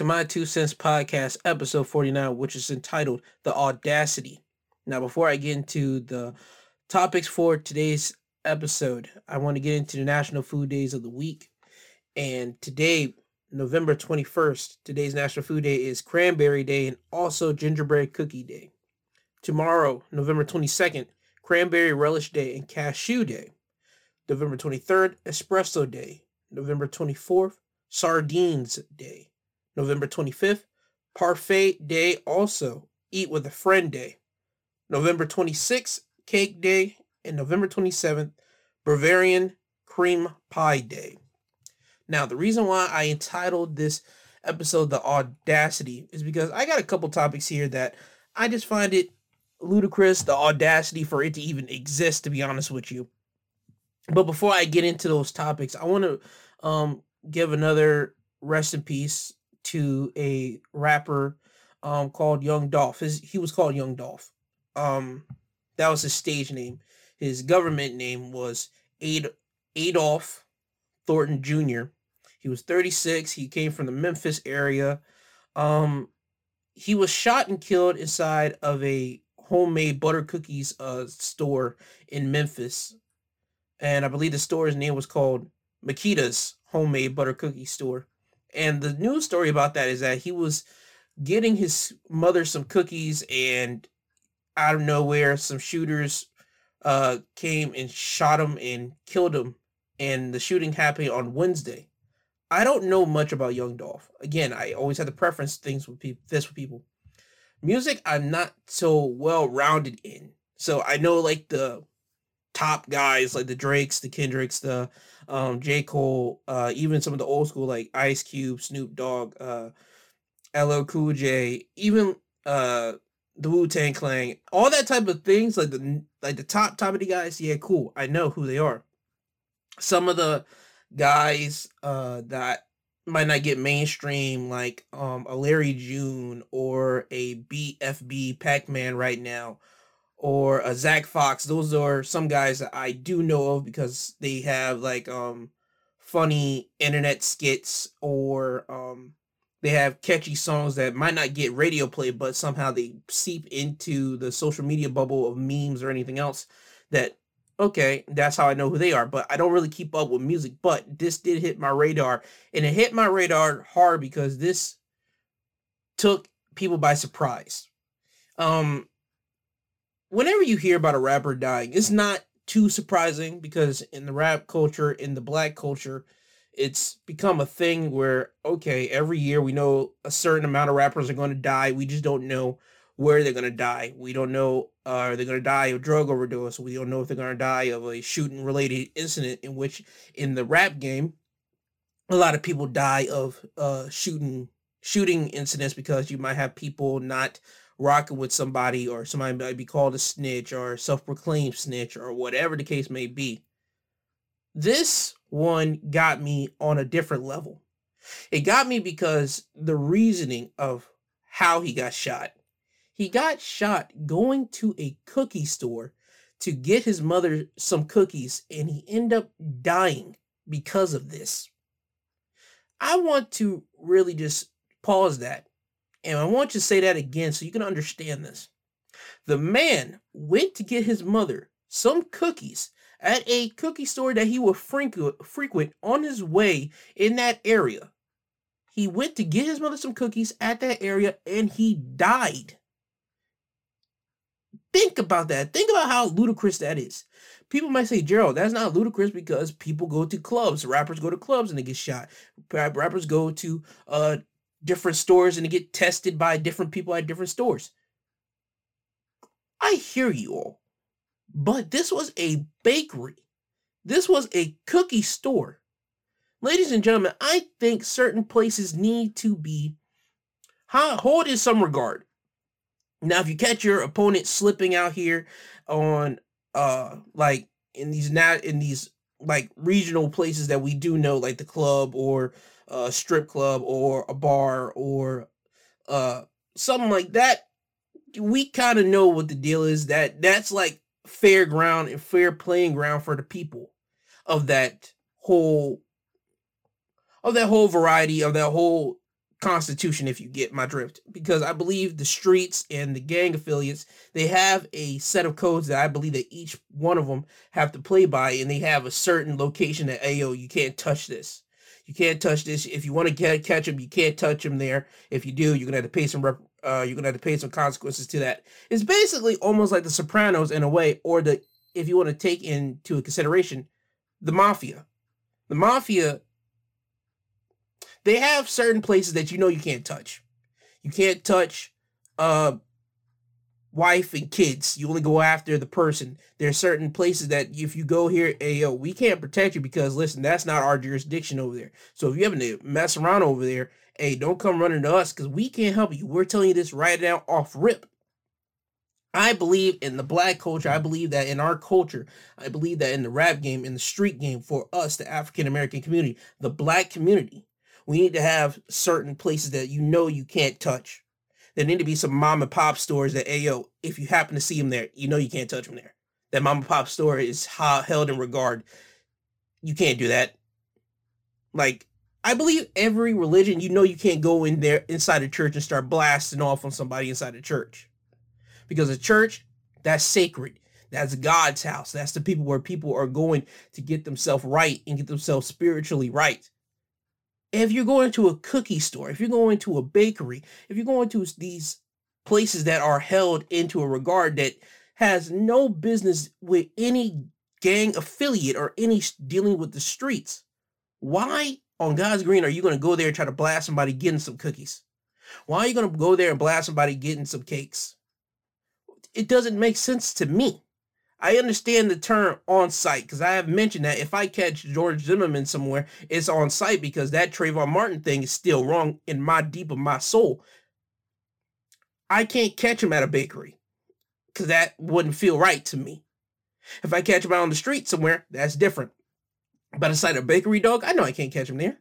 To my Two Cents Podcast, episode 49, which is entitled The Audacity. Now, before I get into the topics for today's episode, I want to get into the National Food Days of the week. And today, November 21st, today's National Food Day is Cranberry Day and also Gingerbread Cookie Day. Tomorrow, November 22nd, Cranberry Relish Day and Cashew Day. November 23rd, Espresso Day. November 24th, Sardines Day. November 25th, Parfait Day also. Eat with a Friend Day. November 26th, Cake Day. And November 27th, Bavarian Cream Pie Day. Now, the reason why I entitled this episode The Audacity is because I got a couple topics here that I just find it ludicrous, the audacity for it to even exist, to be honest with you. But before I get into those topics, I want to um, give another rest in peace to a rapper um called Young Dolph. His he was called Young Dolph. Um that was his stage name. His government name was Ad- Adolph Thornton Jr. He was 36. He came from the Memphis area. Um he was shot and killed inside of a homemade butter cookies uh store in Memphis. And I believe the store's name was called Makeda's homemade butter cookie store. And the news story about that is that he was getting his mother some cookies and out of nowhere some shooters uh came and shot him and killed him and the shooting happened on Wednesday. I don't know much about Young Dolph. Again, I always have to preference things with people this with people. Music I'm not so well rounded in. So I know like the top guys like the Drakes, the Kendricks, the um, J. Cole, uh, even some of the old school like Ice Cube, Snoop Dogg, uh, LL Cool J, even uh, the Wu Tang Clan, all that type of things, like the like the top top of the guys. Yeah, cool. I know who they are. Some of the guys uh, that might not get mainstream, like um, a Larry June or a BFB Packman right now or a Zack Fox. Those are some guys that I do know of because they have like um funny internet skits or um they have catchy songs that might not get radio play, but somehow they seep into the social media bubble of memes or anything else that okay, that's how I know who they are. But I don't really keep up with music. But this did hit my radar. And it hit my radar hard because this took people by surprise. Um, whenever you hear about a rapper dying, it's not too surprising because in the rap culture, in the black culture, it's become a thing where okay, every year we know a certain amount of rappers are going to die. We just don't know where they're going to die. We don't know uh, are they going to die of drug overdose. We don't know if they're going to die of a shooting related incident in which in the rap game a lot of people die of uh shooting shooting incidents because you might have people not rocking with somebody or somebody might be called a snitch or self-proclaimed snitch or whatever the case may be. This one got me on a different level. It got me because the reasoning of how he got shot. He got shot going to a cookie store to get his mother some cookies and he ended up dying because of this. I want to really just pause that and I want you to say that again so you can understand this. The man went to get his mother some cookies at a cookie store that he would frequent on his way in that area. He went to get his mother some cookies at that area and he died. Think about that. Think about how ludicrous that is. People might say, Gerald, that's not ludicrous because people go to clubs. Rappers go to clubs and they get shot. Rappers go to uh, different stores and to get tested by different people at different stores. I hear you all. But this was a bakery. This was a cookie store. Ladies and gentlemen, I think certain places need to be hold in some regard. Now, if you catch your opponent slipping out here on uh like in these now in these like regional places that we do know, like the club or a strip club or a bar or uh something like that, we kind of know what the deal is. That that's like fair ground and fair playing ground for the people of that whole of that whole variety of that whole constitution if you get my drift because i believe the streets and the gang affiliates they have a set of codes that i believe that each one of them have to play by and they have a certain location that ayo you can't touch this you can't touch this. If you want to get catch them you can't touch them there. If you do you're gonna have to pay some rep, uh, you're gonna have to pay some consequences to that. It's basically almost like the sopranos in a way or the if you want to take into consideration the mafia. The mafia they have certain places that you know you can't touch. You can't touch uh wife and kids. You only go after the person. There are certain places that if you go here, hey yo, we can't protect you because listen, that's not our jurisdiction over there. So if you having to mess around over there, hey, don't come running to us because we can't help you. We're telling you this right now off rip. I believe in the black culture. I believe that in our culture. I believe that in the rap game, in the street game, for us, the African American community, the black community, we need to have certain places that you know you can't touch. There need to be some mom and pop stores that, hey, yo, if you happen to see them there, you know you can't touch them there. That mom and pop store is held in regard. You can't do that. Like, I believe every religion, you know, you can't go in there inside a church and start blasting off on somebody inside the church. Because a church, that's sacred. That's God's house. That's the people where people are going to get themselves right and get themselves spiritually right if you're going to a cookie store, if you're going to a bakery, if you're going to these places that are held into a regard that has no business with any gang affiliate or any dealing with the streets, why on God's green are you going to go there and try to blast somebody getting some cookies? Why are you going to go there and blast somebody getting some cakes? It doesn't make sense to me. I understand the term on site because I have mentioned that if I catch George Zimmerman somewhere, it's on site because that Trayvon Martin thing is still wrong in my deep of my soul. I can't catch him at a bakery because that wouldn't feel right to me. If I catch him out on the street somewhere, that's different. But aside a bakery dog, I know I can't catch him there.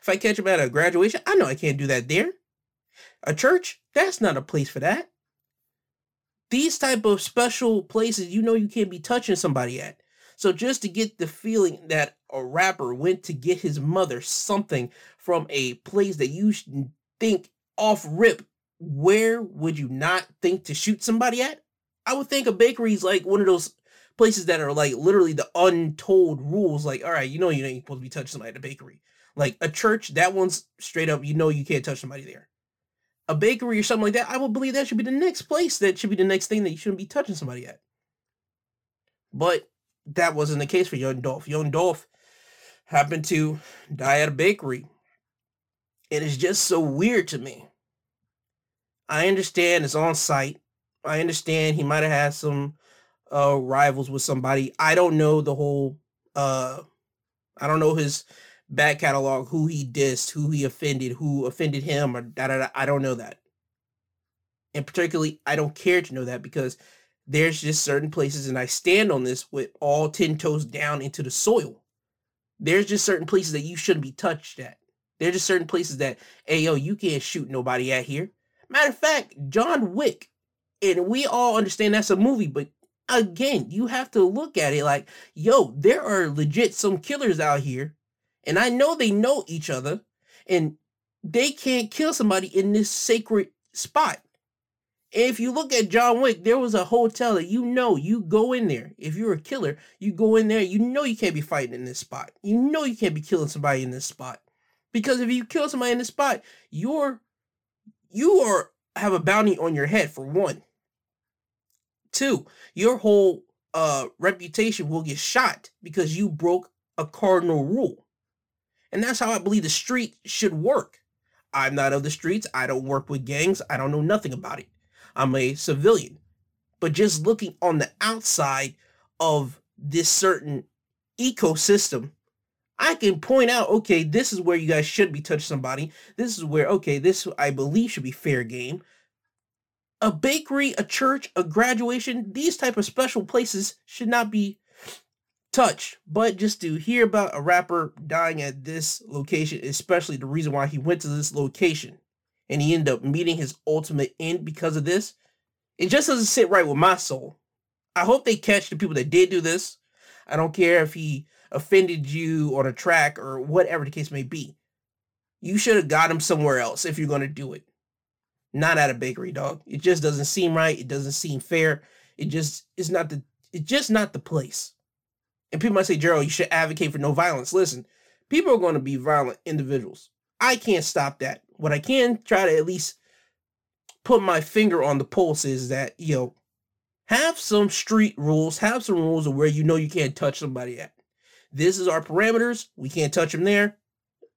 If I catch him at a graduation, I know I can't do that there. A church, that's not a place for that these type of special places you know you can't be touching somebody at. So just to get the feeling that a rapper went to get his mother something from a place that you think off rip where would you not think to shoot somebody at? I would think a bakery is like one of those places that are like literally the untold rules like all right you know you ain't supposed to be touching somebody at a bakery. Like a church that one's straight up you know you can't touch somebody there a bakery or something like that, I would believe that should be the next place that should be the next thing that you shouldn't be touching somebody at. But that wasn't the case for Young Dolph. Young Dolph happened to die at a bakery. It is just so weird to me. I understand it's on site. I understand he might have had some uh rivals with somebody. I don't know the whole uh I don't know his back catalog, who he dissed, who he offended, who offended him, or da da da. I don't know that. And particularly, I don't care to know that because there's just certain places, and I stand on this with all 10 toes down into the soil. There's just certain places that you shouldn't be touched at. There's just certain places that, hey, yo, you can't shoot nobody at here. Matter of fact, John Wick, and we all understand that's a movie, but again, you have to look at it like, yo, there are legit some killers out here and I know they know each other, and they can't kill somebody in this sacred spot. if you look at John Wick, there was a hotel that you know you go in there. If you're a killer, you go in there, you know you can't be fighting in this spot. You know you can't be killing somebody in this spot. Because if you kill somebody in this spot, you're you are have a bounty on your head for one. Two, your whole uh reputation will get shot because you broke a cardinal rule. And that's how I believe the street should work. I'm not of the streets. I don't work with gangs. I don't know nothing about it. I'm a civilian. But just looking on the outside of this certain ecosystem, I can point out, okay, this is where you guys should be touching somebody. This is where, okay, this I believe should be fair game. a bakery, a church, a graduation, these type of special places should not be touched. But just to hear about a rapper dying at this location, especially the reason why he went to this location and he ended up meeting his ultimate end because of this, it just doesn't sit right with my soul. I hope they catch the people that did do this. I don't care if he offended you on a track or whatever the case may be. You should have got him somewhere else if you're going to do it. Not at a bakery, dog. It just doesn't seem right. It doesn't seem fair. It just is not the it's just not the place. And people might say, Gerald, you should advocate for no violence. Listen, people are going to be violent individuals. I can't stop that. What I can try to at least put my finger on the pulse is that, you know, have some street rules, have some rules of where you know you can't touch somebody at. This is our parameters. We can't touch them there.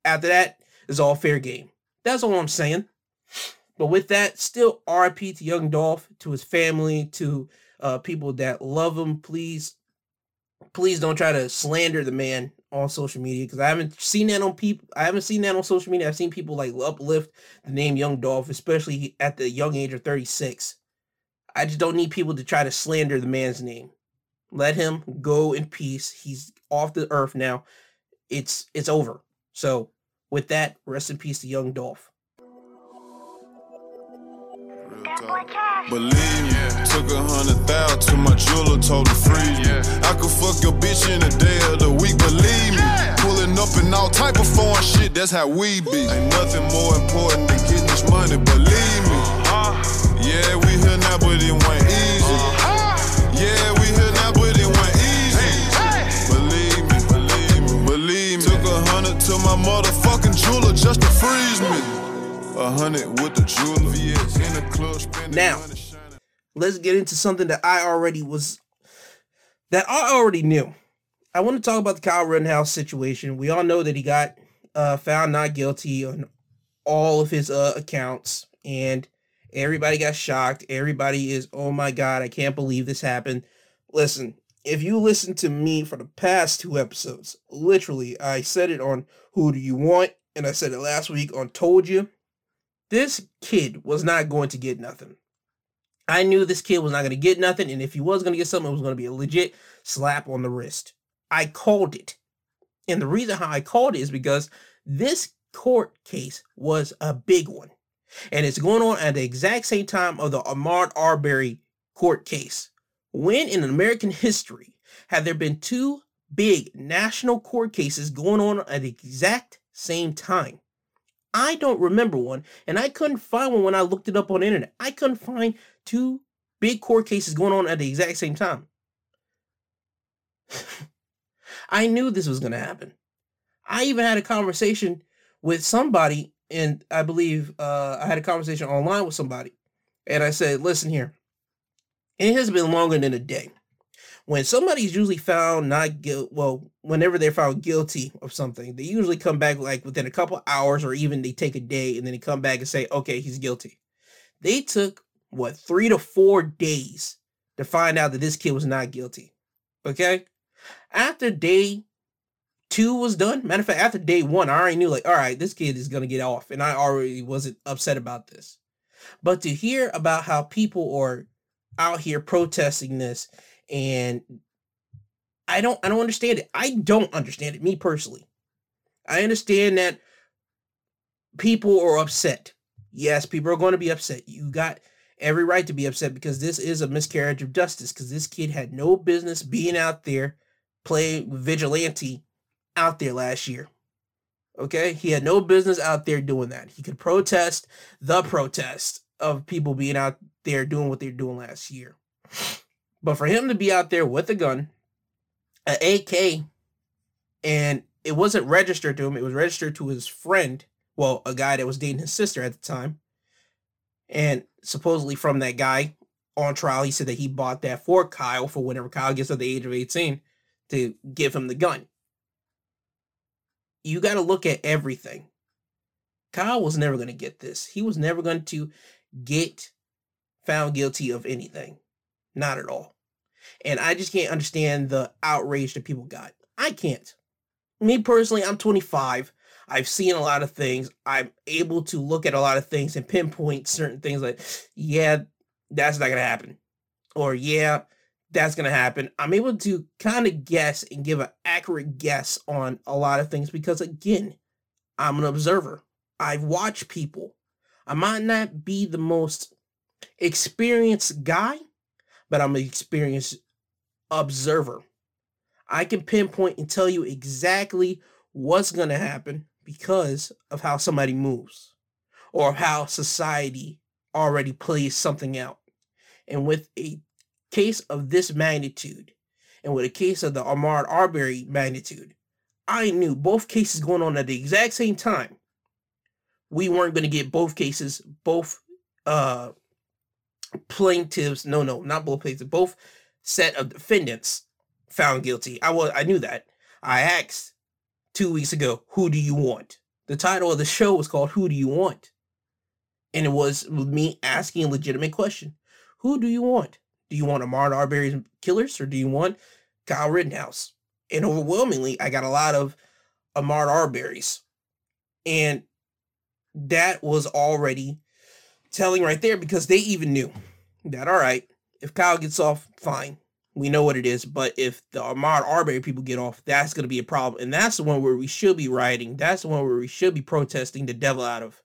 After that, it's all fair game. That's all I'm saying. But with that, still RIP to Young Dolph, to his family, to uh, people that love him. Please, please don't try to slander the man on social media because I haven't seen that on people. I haven't seen that on social media. I've seen people like uplift the name Young Dolph, especially at the young age of 36. I just don't need people to try to slander the man's name. Let him go in peace. He's off the earth now. It's it's over. So with that, rest in peace to young Dolph. Believe me, took a hundred thousand to my jeweler, told freeze me. I could fuck your bitch in a day of the week, believe me. Pulling up in all type of foreign shit, that's how we be. Ain't nothing more important than getting this money, believe me. Yeah, we here now, but it went easy. Yeah, we here now, but it went easy. Believe me, believe me, believe me. Took a hundred to my motherfucking jeweler just to freeze me. A hundred with the jeweler. In the club Now, let's get into something that I already was that I already knew. I want to talk about the Kyle Rittenhouse situation. We all know that he got uh, found not guilty on all of his uh, accounts, and everybody got shocked. Everybody is, oh my god, I can't believe this happened. Listen, if you listen to me for the past two episodes, literally, I said it on Who Do You Want, and I said it last week on Told You. This kid was not going to get nothing. I knew this kid was not going to get nothing, and if he was going to get something, it was going to be a legit slap on the wrist. I called it. And the reason how I called it is because this court case was a big one. And it's going on at the exact same time of the Ahmaud Arbery court case. When in American history have there been two big national court cases going on at the exact same time? I don't remember one, and I couldn't find one when I looked it up on the internet. I couldn't find two big court cases going on at the exact same time. I knew this was going to happen. I even had a conversation with somebody, and I believe uh, I had a conversation online with somebody, and I said, "Listen here, it has been longer than a day. When somebody's usually found not guilty, well, whenever they're found guilty of something, they usually come back like within a couple hours, or even they take a day, and then they come back and say, "Okay, he's guilty." They took what three to four days to find out that this kid was not guilty. Okay, after day two was done. Matter of fact, after day one, I already knew like, all right, this kid is gonna get off, and I already wasn't upset about this. But to hear about how people are out here protesting this, and I don't, I don't understand it. I don't understand it. Me personally, I understand that people are upset. Yes, people are going to be upset. You got every right to be upset because this is a miscarriage of justice. Because this kid had no business being out there playing vigilante out there last year. Okay, he had no business out there doing that. He could protest the protest of people being out there doing what they're doing last year. But for him to be out there with a gun, an AK, and it wasn't registered to him, it was registered to his friend, well, a guy that was dating his sister at the time. And supposedly from that guy on trial, he said that he bought that for Kyle for whenever Kyle gets to the age of 18 to give him the gun. You got to look at everything. Kyle was never going to get this. He was never going to get found guilty of anything. Not at all. And I just can't understand the outrage that people got. I can't. Me personally, I'm 25. I've seen a lot of things. I'm able to look at a lot of things and pinpoint certain things like, yeah, that's not gonna happen. Or yeah, that's gonna happen. I'm able to kind of guess and give an accurate guess on a lot of things because again, I'm an observer. I've watched people. I might not be the most experienced guy, but I'm an experienced observer. I can pinpoint and tell you exactly what's going to happen because of how somebody moves or how society already plays something out. And with a case of this magnitude, and with a case of the Ahmaud Arbery magnitude, I knew both cases going on at the exact same time. We weren't going to get both cases, both uh plaintiffs, no, no, not both plaintiffs, both set of defendants found guilty. I was I knew that. I asked two weeks ago, who do you want? The title of the show was called Who Do You Want? And it was me asking a legitimate question. Who do you want? Do you want Ahmaud Arbery's killers or do you want Kyle Rittenhouse? And overwhelmingly, I got a lot of Ahmaud Arbery's. And that was already telling right there because they even knew that, all right, if Kyle gets off, fine. We know what it is. But if the Ahmaud Arbery people get off, that's going to be a problem. And that's the one where we should be rioting. That's the one where we should be protesting the devil out of.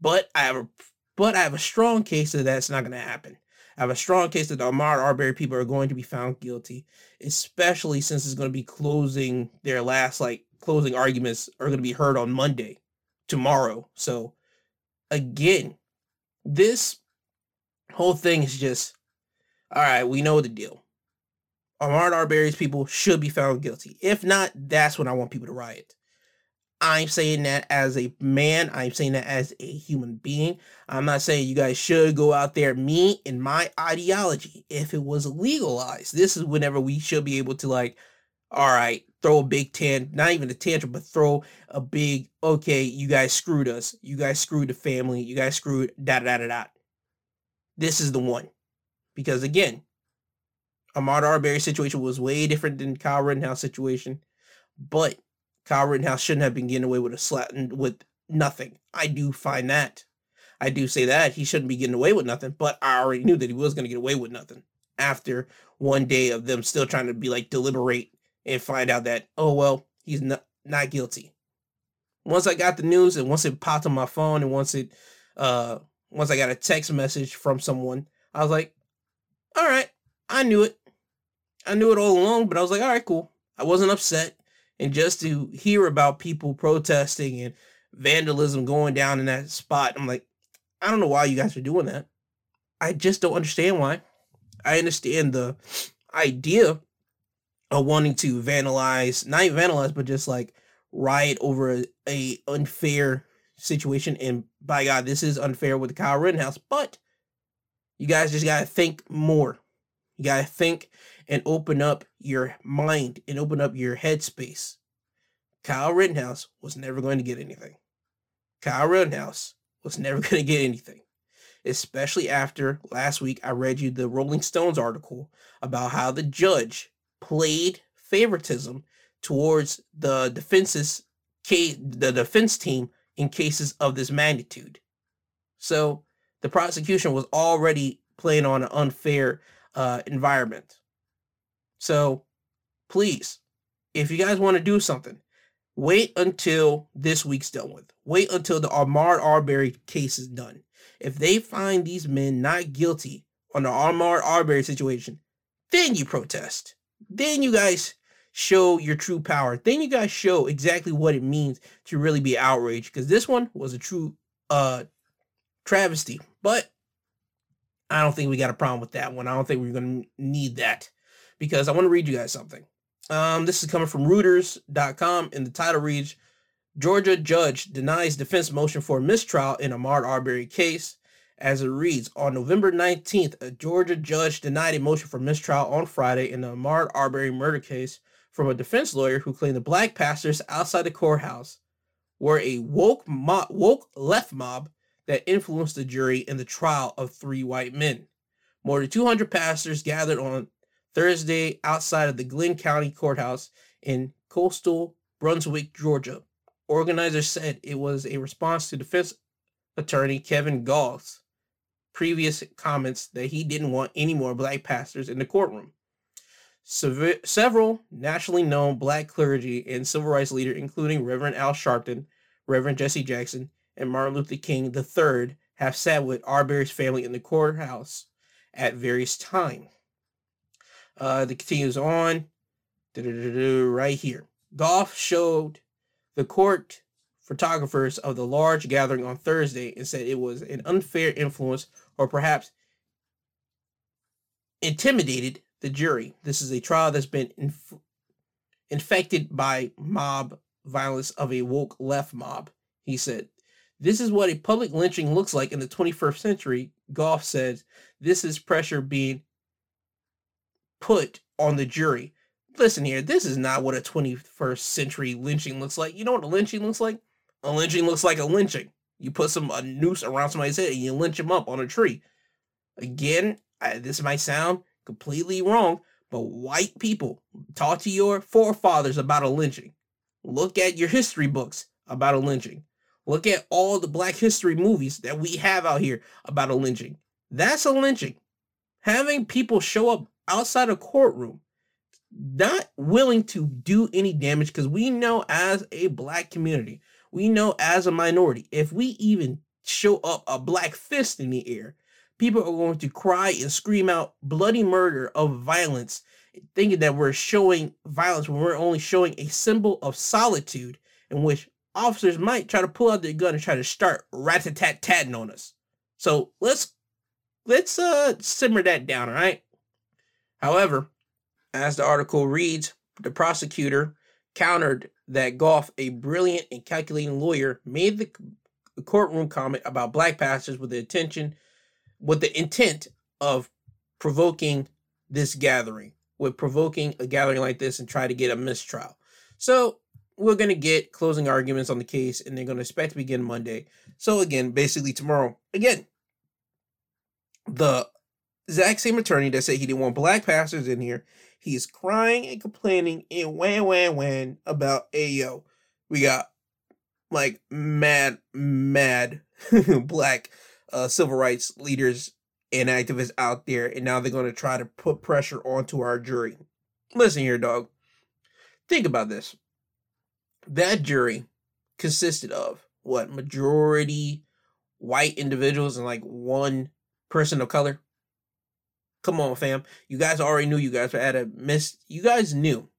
But I have a but I have a strong case that that's not going to happen. I have a strong case that the Ahmaud Arbery people are going to be found guilty, especially since it's going to be closing their last like closing arguments are going to be heard on Monday, tomorrow. So again, this whole thing is just all right. We know the deal. Ahmaud Arbery's people should be found guilty. If not, that's when I want people to riot. I'm saying that as a man. I'm saying that as a human being. I'm not saying you guys should go out there. Me and my ideology, if it was legalized, this is whenever we should be able to like, all right, throw a big tan, not even a tantrum, but throw a big, okay, you guys screwed us. You guys screwed the family. You guys screwed da da da da. This is the one. Because again, Ahmaud Arbery situation was way different than Kyle Rittenhouse situation, but Kyle Rittenhouse shouldn't have been getting away with a slat with nothing. I do find that. I do say that he shouldn't be getting away with nothing, but I already knew that he was going to get away with nothing after one day of them still trying to be like deliberate and find out that oh well he's not not guilty. Once I got the news and once it popped on my phone and once it uh once I got a text message from someone, I was like, all right, I knew it. I knew it all along, but I was like, all right, cool. I wasn't upset. And just to hear about people protesting and vandalism going down in that spot, I'm like, I don't know why you guys are doing that. I just don't understand why. I understand the idea of wanting to vandalize, not vandalize, but just like riot over a, a unfair situation. And by God, this is unfair with Kyle Rittenhouse. But you guys just gotta think more. You gotta think and open up your mind and open up your headspace. Kyle Rittenhouse was never going to get anything. Kyle Rittenhouse was never going to get anything. Especially after last week, I read you the Rolling Stones article about how the judge played favoritism towards the defense's the defense team in cases of this magnitude. So the prosecution was already playing on an unfair uh, environment. So please, if you guys want to do something, wait until this week's done with. Wait until the Ahmaud Arbery case is done. If they find these men not guilty on the Ahmaud Arbery situation, then you protest. Then you guys show your true power. Then you guys show exactly what it means to really be outraged. Because this one was a true uh travesty. But I don't think we got a problem with that one. I don't think we're gonna need that because I want to read you guys something. Um, this is coming from Reuters.com, and the title reads Georgia judge denies defense motion for mistrial in Ahmaud Arbery case. As it reads, on November 19th, a Georgia judge denied a motion for mistrial on Friday in the Ahmaud Arbery murder case from a defense lawyer who claimed the black pastors outside the courthouse were a woke, woke left mob that influenced the jury in the trial of three white men. More than 200 pastors gathered on Thursday outside of the Glynn County Courthouse in coastal Brunswick, Georgia. Organizers said it was a response to defense attorney Kevin Gough previous comments that he didn't want any more black pastors in the courtroom. Sever- several nationally known black clergy and civil rights leaders, including Reverend Al Sharpton, Reverend Jesse Jackson, and Martin Luther King III, have sat with Arbery's family in the courthouse at various times. Uh, it continues on right here. Gough showed the court photographers of the large gathering on Thursday and said it was an unfair influence or perhaps intimidated the jury. This is a trial that's been inf- infected by mob violence of a woke left mob, he said. This is what a public lynching looks like in the 21st century, Gough says. This is pressure being put on the jury. Listen here, this is not what a 21st century lynching looks like. You know what a lynching looks like? A lynching looks like a lynching. You put some a noose around somebody's head and you lynch them up on a tree. Again, I, this might sound completely wrong, but white people talk to your forefathers about a lynching. Look at your history books about a lynching. Look at all the black history movies that we have out here about a lynching. That's a lynching. Having people show up outside a courtroom, not willing to do any damage, because we know as a black community, we know as a minority, if we even show up a black fist in the air, people are going to cry and scream out bloody murder of violence, thinking that we're showing violence when we're only showing a symbol of solitude in which officers might try to pull out their gun and try to start rat-a-tat-tatting on us. So let's let's uh simmer that down, all right? However, as the article reads, the prosecutor countered that Gough, a brilliant and calculating lawyer, made the courtroom comment about black pastors with the intention with the intent of provoking this gathering, with provoking a gathering like this and try to get a mistrial. So we're going to get closing arguments on the case and they're going to expect to begin Monday. So again, basically tomorrow, again, the exact same attorney that said he didn't want black pastors in here, he's crying and complaining and whan whan whan about Ayo. We got like mad, mad black uh, civil rights leaders and activists out there, and now they're going to try to put pressure onto our jury. Listen here, dog. Think about this that jury consisted of what majority white individuals and like one person of color. Come on, fam. You guys already knew you guys were at a miss. You guys knew.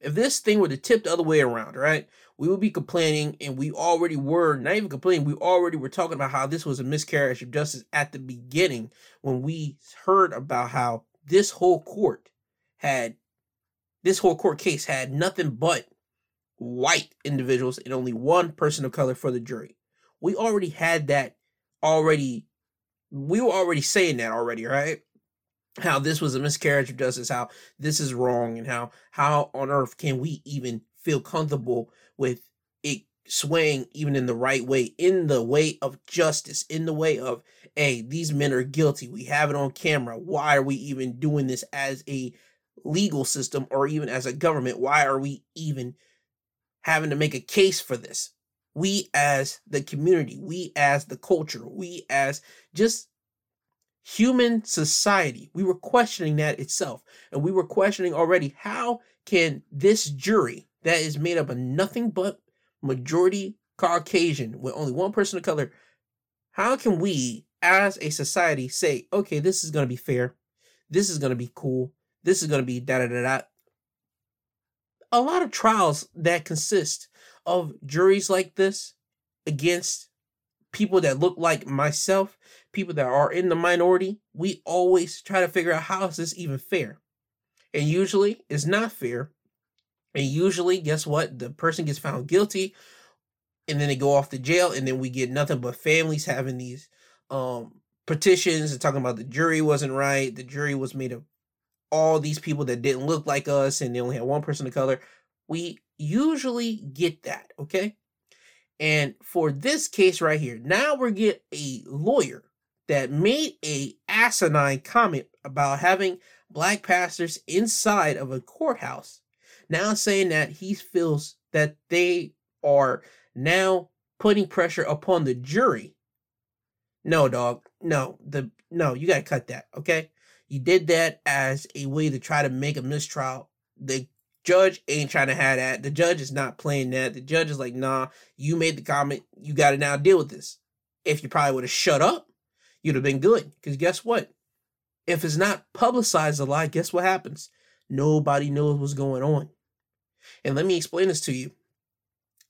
If this thing were to tip the other way around, right? We would be complaining, and we already were not even complaining. We already were talking about how this was a miscarriage of justice at the beginning when we heard about how this whole court had this whole court case had nothing but white individuals and only one person of color for the jury. We already had that already. We were already saying that already, right? How this was a miscarriage of justice, how this is wrong, and how how on earth can we even feel comfortable with it swaying even in the right way, in the way of justice, in the way of, hey, these men are guilty. We have it on camera. Why are we even doing this as a legal system or even as a government? Why are we even having to make a case for this. We as the community, we as the culture, we as just human society, we were questioning that itself. And we were questioning already how can this jury that is made up of nothing but majority Caucasian with only one person of color, how can we as a society say, okay, this is going to be fair, this is going to be cool, this is going to be da da da da, a lot of trials that consist of juries like this against people that look like myself, people that are in the minority, we always try to figure out how is this even fair? And usually it's not fair. And usually, guess what? The person gets found guilty and then they go off to jail, and then we get nothing but families having these um petitions and talking about the jury wasn't right, the jury was made of all these people that didn't look like us and they only had one person of color. We usually get that, okay? And for this case right here, now we're get a lawyer that made a asinine comment about having black pastors inside of a courthouse. Now saying that he feels that they are now putting pressure upon the jury No, dog. No, the no, you gotta cut that, okay? You did that as a way to try to make a mistrial. The judge ain't trying to have that. The judge is not playing that. The judge is like, nah, you made the comment. You gotta now deal with this. If you probably would have shut up, you'd have been good. Because guess what? If it's not publicized a lot, guess what happens? Nobody knows what's going on. And let me explain this to you.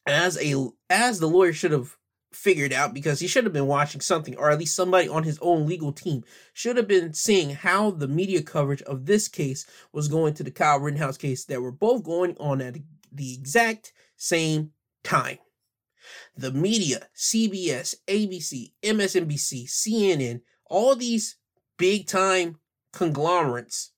As a as the lawyer should have figured out because he should have been watching something, or at least somebody on his own legal team should have been seeing how the media coverage of this case was going to the Kyle Rittenhouse case that were both going on at the exact same time. The media, CBS, ABC, MSNBC, CNN, all these big time conglomerates,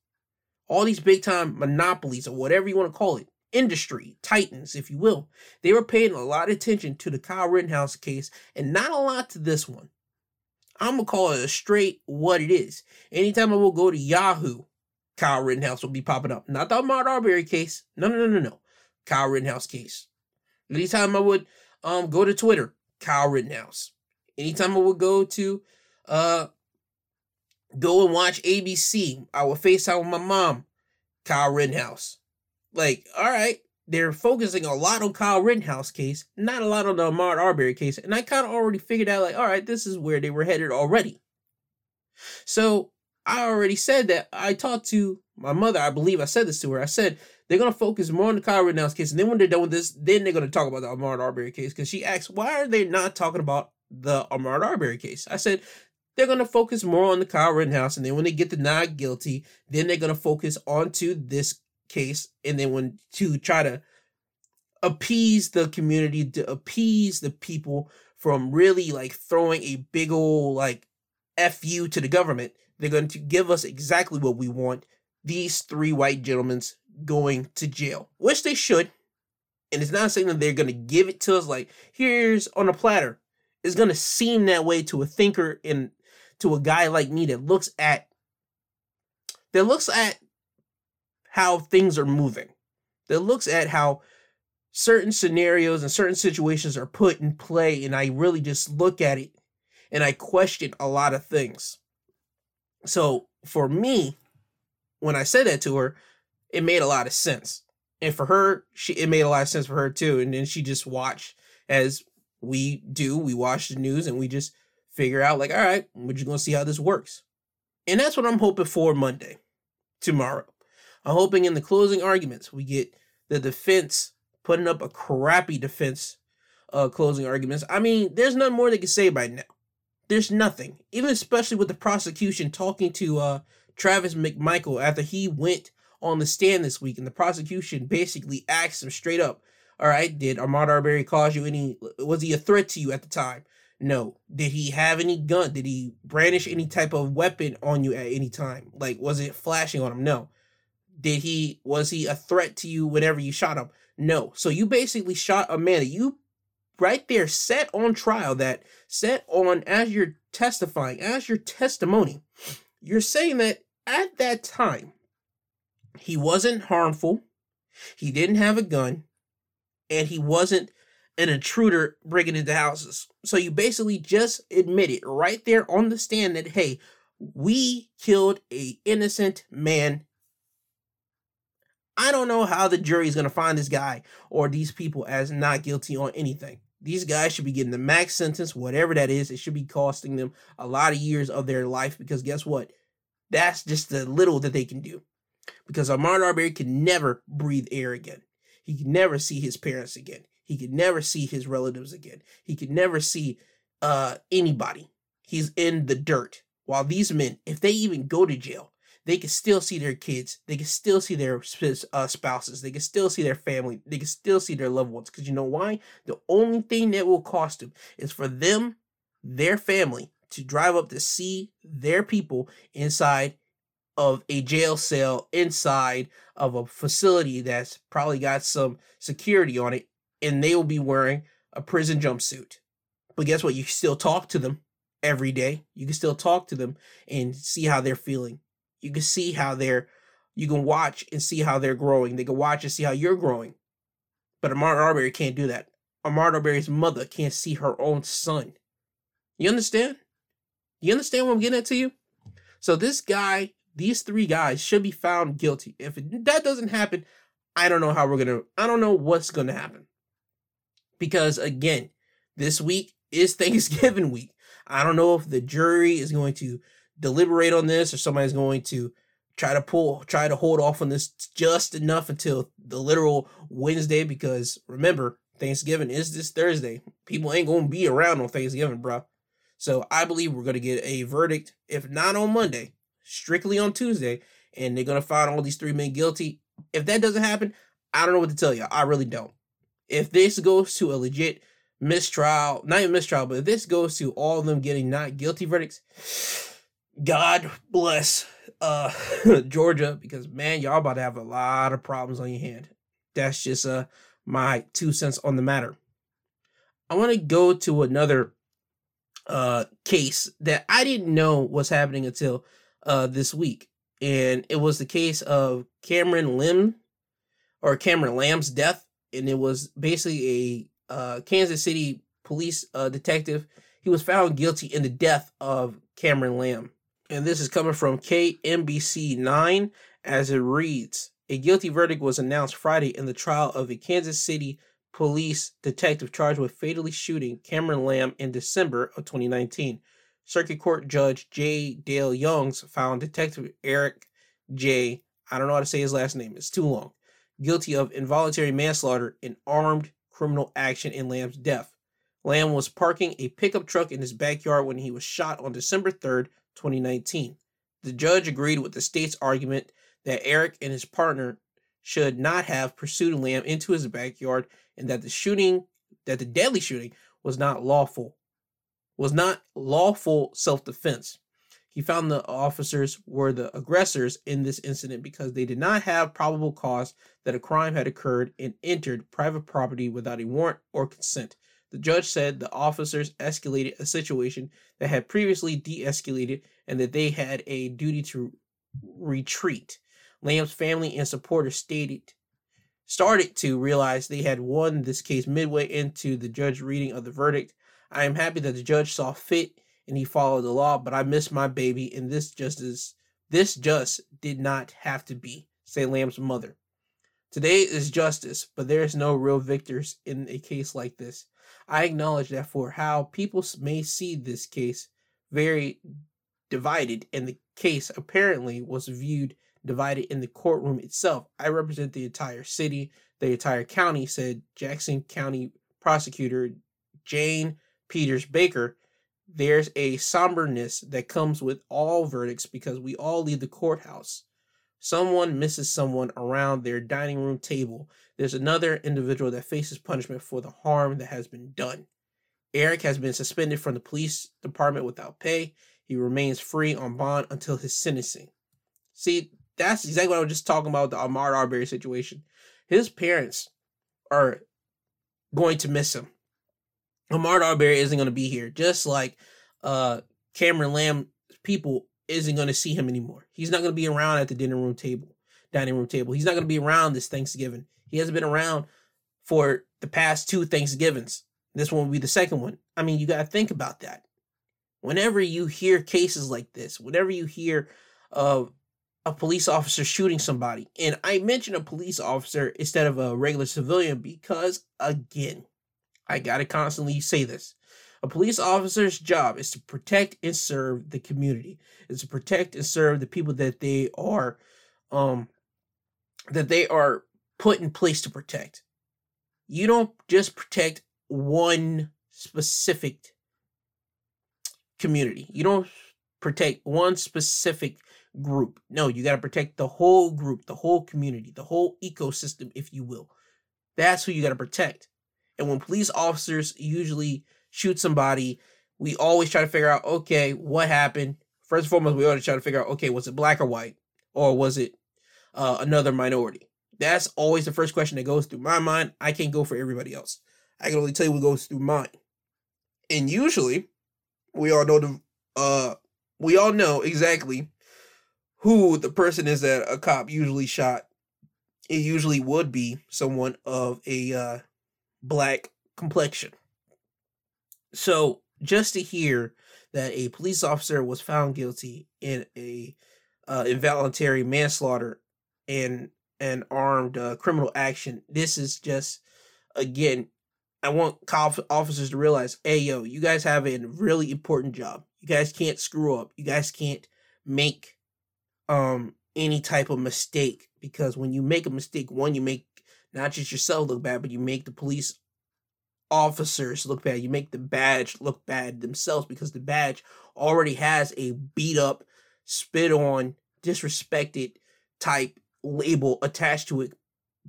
all these big time monopolies, or whatever you want to call it, industry titans, if you will, they were paying a lot of attention to the Kyle Rittenhouse case and not a lot to this one. I'm gonna call it a straight what it is. Anytime I will go to Yahoo, Kyle Rittenhouse will be popping up. Not the Ahmaud Arbery case. No, no, no, no, no. Kyle Rittenhouse case. Anytime I would um go to Twitter, Kyle Rittenhouse. Anytime I would go to uh go and watch ABC, I would FaceTime with my mom, Kyle Rittenhouse. Like, all right, they're focusing a lot on Kyle Rittenhouse case, not a lot on the Ahmaud Arbery case, and I kind of already figured out, like, all right, this is where they were headed already. So I already said that I talked to my mother. I believe I said this to her. I said they're gonna focus more on the Kyle Rittenhouse case, and then when they're done with this, then they're gonna talk about the Ahmaud Arbery case. Because she asked, why are they not talking about the Ahmaud Arbery case? I said they're gonna focus more on the Kyle Rittenhouse, and then when they get the not guilty, then they're gonna focus onto this case and then when to try to appease the community to appease the people from really like throwing a big old like fu to the government they're going to give us exactly what we want these three white gentlemen going to jail which they should and it's not saying that they're going to give it to us like here's on a platter it's going to seem that way to a thinker and to a guy like me that looks at that looks at how things are moving, that looks at how certain scenarios and certain situations are put in play. And I really just look at it and I question a lot of things. So for me, when I said that to her, it made a lot of sense. And for her, she it made a lot of sense for her too. And then she just watched as we do, we watch the news and we just figure out like, all right, we're just gonna see how this works. And that's what I'm hoping for Monday, tomorrow. I'm hoping in the closing arguments we get the defense putting up a crappy defense uh closing arguments. I mean, there's nothing more they can say by now. There's nothing. Even especially with the prosecution talking to uh Travis McMichael after he went on the stand this week and the prosecution basically asked him straight up, all right, did Ahmaud Arbery cause you any was he a threat to you at the time? No. Did he have any gun? Did he brandish any type of weapon on you at any time? Like was it flashing on him? No. Did he was he a threat to you whenever you shot him? No. So you basically shot a man that you right there set on trial that set on as you're testifying, as your testimony. You're saying that at that time he wasn't harmful, he didn't have a gun, and he wasn't an intruder breaking into houses. So you basically just admitted right there on the stand that hey, we killed a innocent man I don't know how the jury is going to find this guy or these people as not guilty on anything. These guys should be getting the max sentence, whatever that is. It should be costing them a lot of years of their life because guess what? That's just the little that they can do. Because Ahmaud Arbery can never breathe air again. He can never see his parents again. He can never see his relatives again. He can never see uh, anybody. He's in the dirt. While these men, if they even go to jail, they can still see their kids. They can still see their uh, spouses. They can still see their family. They can still see their loved ones. Because you know why? The only thing that will cost them is for them, their family, to drive up to see their people inside of a jail cell, inside of a facility that's probably got some security on it, and they will be wearing a prison jumpsuit. But guess what? You still talk to them every day. You can still talk to them and see how they're feeling. You can see how they're, you can watch and see how they're growing. They can watch and see how you're growing. But Ahmaud Arbery can't do that. Ahmaud Arbery's mother can't see her own son. You understand? You understand what I'm getting at to you? So this guy, these three guys should be found guilty. If that doesn't happen, I don't know how we're gonna. I don't know what's gonna happen. Because again, this week is Thanksgiving week. I don't know if the jury is going to deliberate on this or somebody's going to try to pull try to hold off on this just enough until the literal Wednesday because remember Thanksgiving is this Thursday. People ain't gonna be around on Thanksgiving, bro. So I believe we're gonna get a verdict, if not on Monday, strictly on Tuesday, and they're gonna find all these three men guilty. If that doesn't happen, I don't know what to tell you. I really don't. If this goes to a legit mistrial, not even mistrial, but if this goes to all of them getting not guilty verdicts, God bless uh Georgia because man, y'all about to have a lot of problems on your hand. That's just uh my two cents on the matter. I want to go to another uh case that I didn't know was happening until uh this week. And it was the case of Cameron Lim or Cameron Lamb's death. And it was basically a uh Kansas City police uh detective. He was found guilty in the death of Cameron Lamb. And this is coming from KMBC 9 as it reads A guilty verdict was announced Friday in the trial of a Kansas City police detective charged with fatally shooting Cameron Lamb in December of 2019. Circuit Court Judge J. Dale Youngs found Detective Eric J. I don't know how to say his last name, it's too long, guilty of involuntary manslaughter and armed criminal action in Lamb's death. Lamb was parking a pickup truck in his backyard when he was shot on December 3rd, 2019. The judge agreed with the state's argument that Eric and his partner should not have pursued Lamb into his backyard and that the shooting, that the deadly shooting was not lawful, was not lawful self-defense. He found the officers were the aggressors in this incident because they did not have probable cause that a crime had occurred and entered private property without a warrant or consent. The judge said the officers escalated a situation that had previously de escalated and that they had a duty to retreat. Lamb's family and supporters stated started to realize they had won this case midway into the judge reading of the verdict. I am happy that the judge saw fit and he followed the law, but I miss my baby and this justice this just did not have to be, say Lamb's mother. Today is justice, but there is no real victors in a case like this. I acknowledge that for how people may see this case very divided, and the case apparently was viewed divided in the courtroom itself. I represent the entire city, the entire county, said Jackson County prosecutor Jane Peters Baker. There's a somberness that comes with all verdicts because we all leave the courthouse. Someone misses someone around their dining room table there's another individual that faces punishment for the harm that has been done. Eric has been suspended from the police department without pay. He remains free on bond until his sentencing. See, that's exactly what I was just talking about the Ahmaud Arbery situation. His parents are going to miss him. Ahmaud Arbery isn't going to be here, just like uh, Cameron Lamb people isn't going to see him anymore. He's not going to be around at the dinner room table, dining room table. He's not going to be around this Thanksgiving. He hasn't been around for the past two Thanksgivings. This one will be the second one. I mean, you got to think about that. Whenever you hear cases like this, whenever you hear of a police officer shooting somebody, and I mention a police officer instead of a regular civilian because, again, I got to constantly say this. A police officer's job is to protect and serve the community. Is to protect and serve the people that they are um that they are put in place to protect. You don't just protect one specific community. You don't protect one specific group. No, you got to protect the whole group, the whole community, the whole ecosystem, if you will. That's who you got to protect. And when police officers usually shoot somebody, we always try to figure out okay, what happened? First and foremost, we always try to figure out okay, was it black or white? Or was it uh, another minority? That's always the first question that goes through my mind. I can't go for everybody else. I can only tell you what goes through mine. And usually, we all know the uh we all know exactly who the person is that a cop usually shot. It usually would be someone of a uh black complexion. So just to hear that a police officer was found guilty in a uh, involuntary manslaughter and an armed uh, criminal action. This is just again, I want officers to realize, hey yo, you guys have a really important job. You guys can't screw up. You guys can't make um any type of mistake because when you make a mistake, one you make not just yourself look bad, but you make the police officers look bad. You make the badge look bad themselves because the badge already has a beat up, spit on, disrespected type label attached to it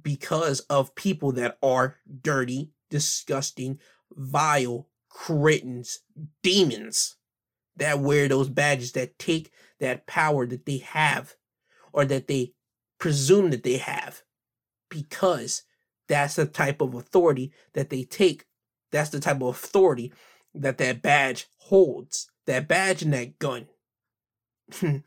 because of people that are dirty, disgusting, vile, cretins, demons that wear those badges that take that power that they have or that they presume that they have because that's the type of authority that they take. That's the type of authority that that badge holds. That badge and that gun.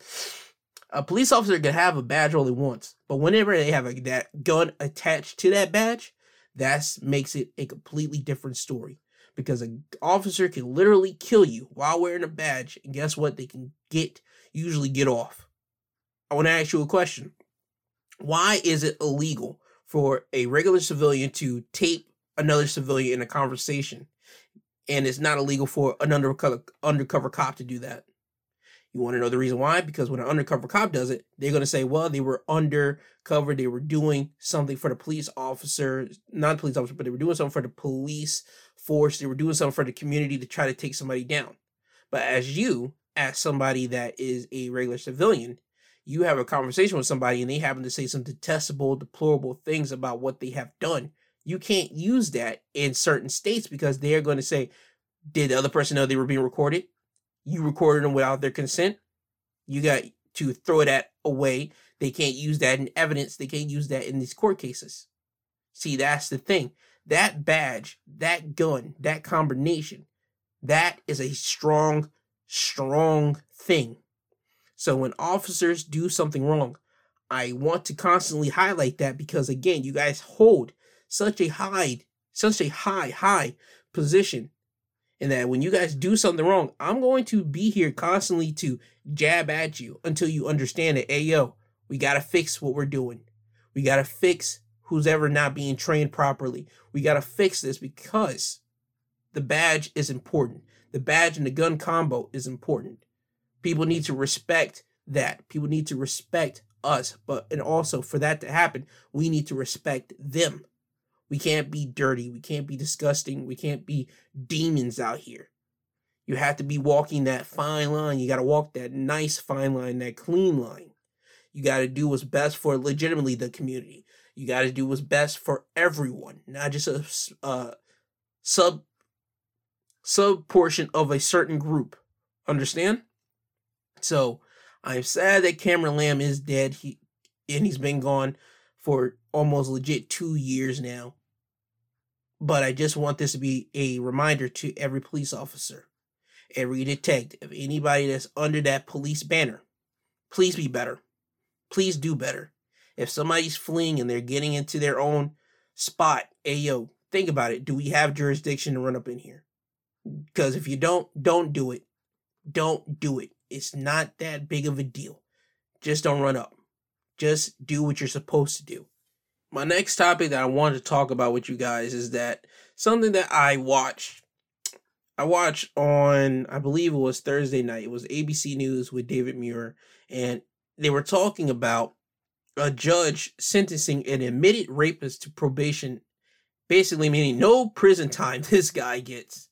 a police officer can have a badge only once, but whenever they have a, that gun attached to that badge, that makes it a completely different story. Because an officer can literally kill you while wearing a badge, and guess what? They can get usually get off. I want to ask you a question. Why is it illegal for a regular civilian to tape another civilian in a conversation, and it's not illegal for an undercover undercover cop to do that. You want to know the reason why? Because when an undercover cop does it, they're going to say, well, they were undercover. They were doing something for the police officer, not the police officer, but they were doing something for the police force. They were doing something for the community to try to take somebody down. But as you, as somebody that is a regular civilian, you have a conversation with somebody and they happen to say some detestable, deplorable things about what they have done, you can't use that in certain states because they're going to say, did the other person know they were being recorded? You recorded them without their consent. You got to throw that away. They can't use that in evidence. They can't use that in these court cases. See, that's the thing. That badge, that gun, that combination, that is a strong, strong thing. So when officers do something wrong, I want to constantly highlight that because again, you guys hold such a high, such a high, high position. And that when you guys do something wrong, I'm going to be here constantly to jab at you until you understand it. Hey, yo, we got to fix what we're doing. We got to fix who's ever not being trained properly. We got to fix this because the badge is important. The badge and the gun combo is important. People need to respect that. People need to respect us. But and also for that to happen, we need to respect them. We can't be dirty. We can't be disgusting. We can't be demons out here. You have to be walking that fine line. You got to walk that nice fine line, that clean line. You got to do what's best for legitimately the community. You got to do what's best for everyone, not just a uh, sub sub portion of a certain group. Understand? So I'm sad that Cameron Lamb is dead. He and he's been gone for almost legit two years now. But I just want this to be a reminder to every police officer, every detective, anybody that's under that police banner. Please be better. Please do better. If somebody's fleeing and they're getting into their own spot, hey yo, think about it. Do we have jurisdiction to run up in here? Because if you don't, don't do it. Don't do it. It's not that big of a deal. Just don't run up. Just do what you're supposed to do. My next topic that I wanted to talk about with you guys is that something that I watched. I watched on, I believe it was Thursday night. It was ABC News with David Muir, and they were talking about a judge sentencing an admitted rapist to probation, basically meaning no prison time this guy gets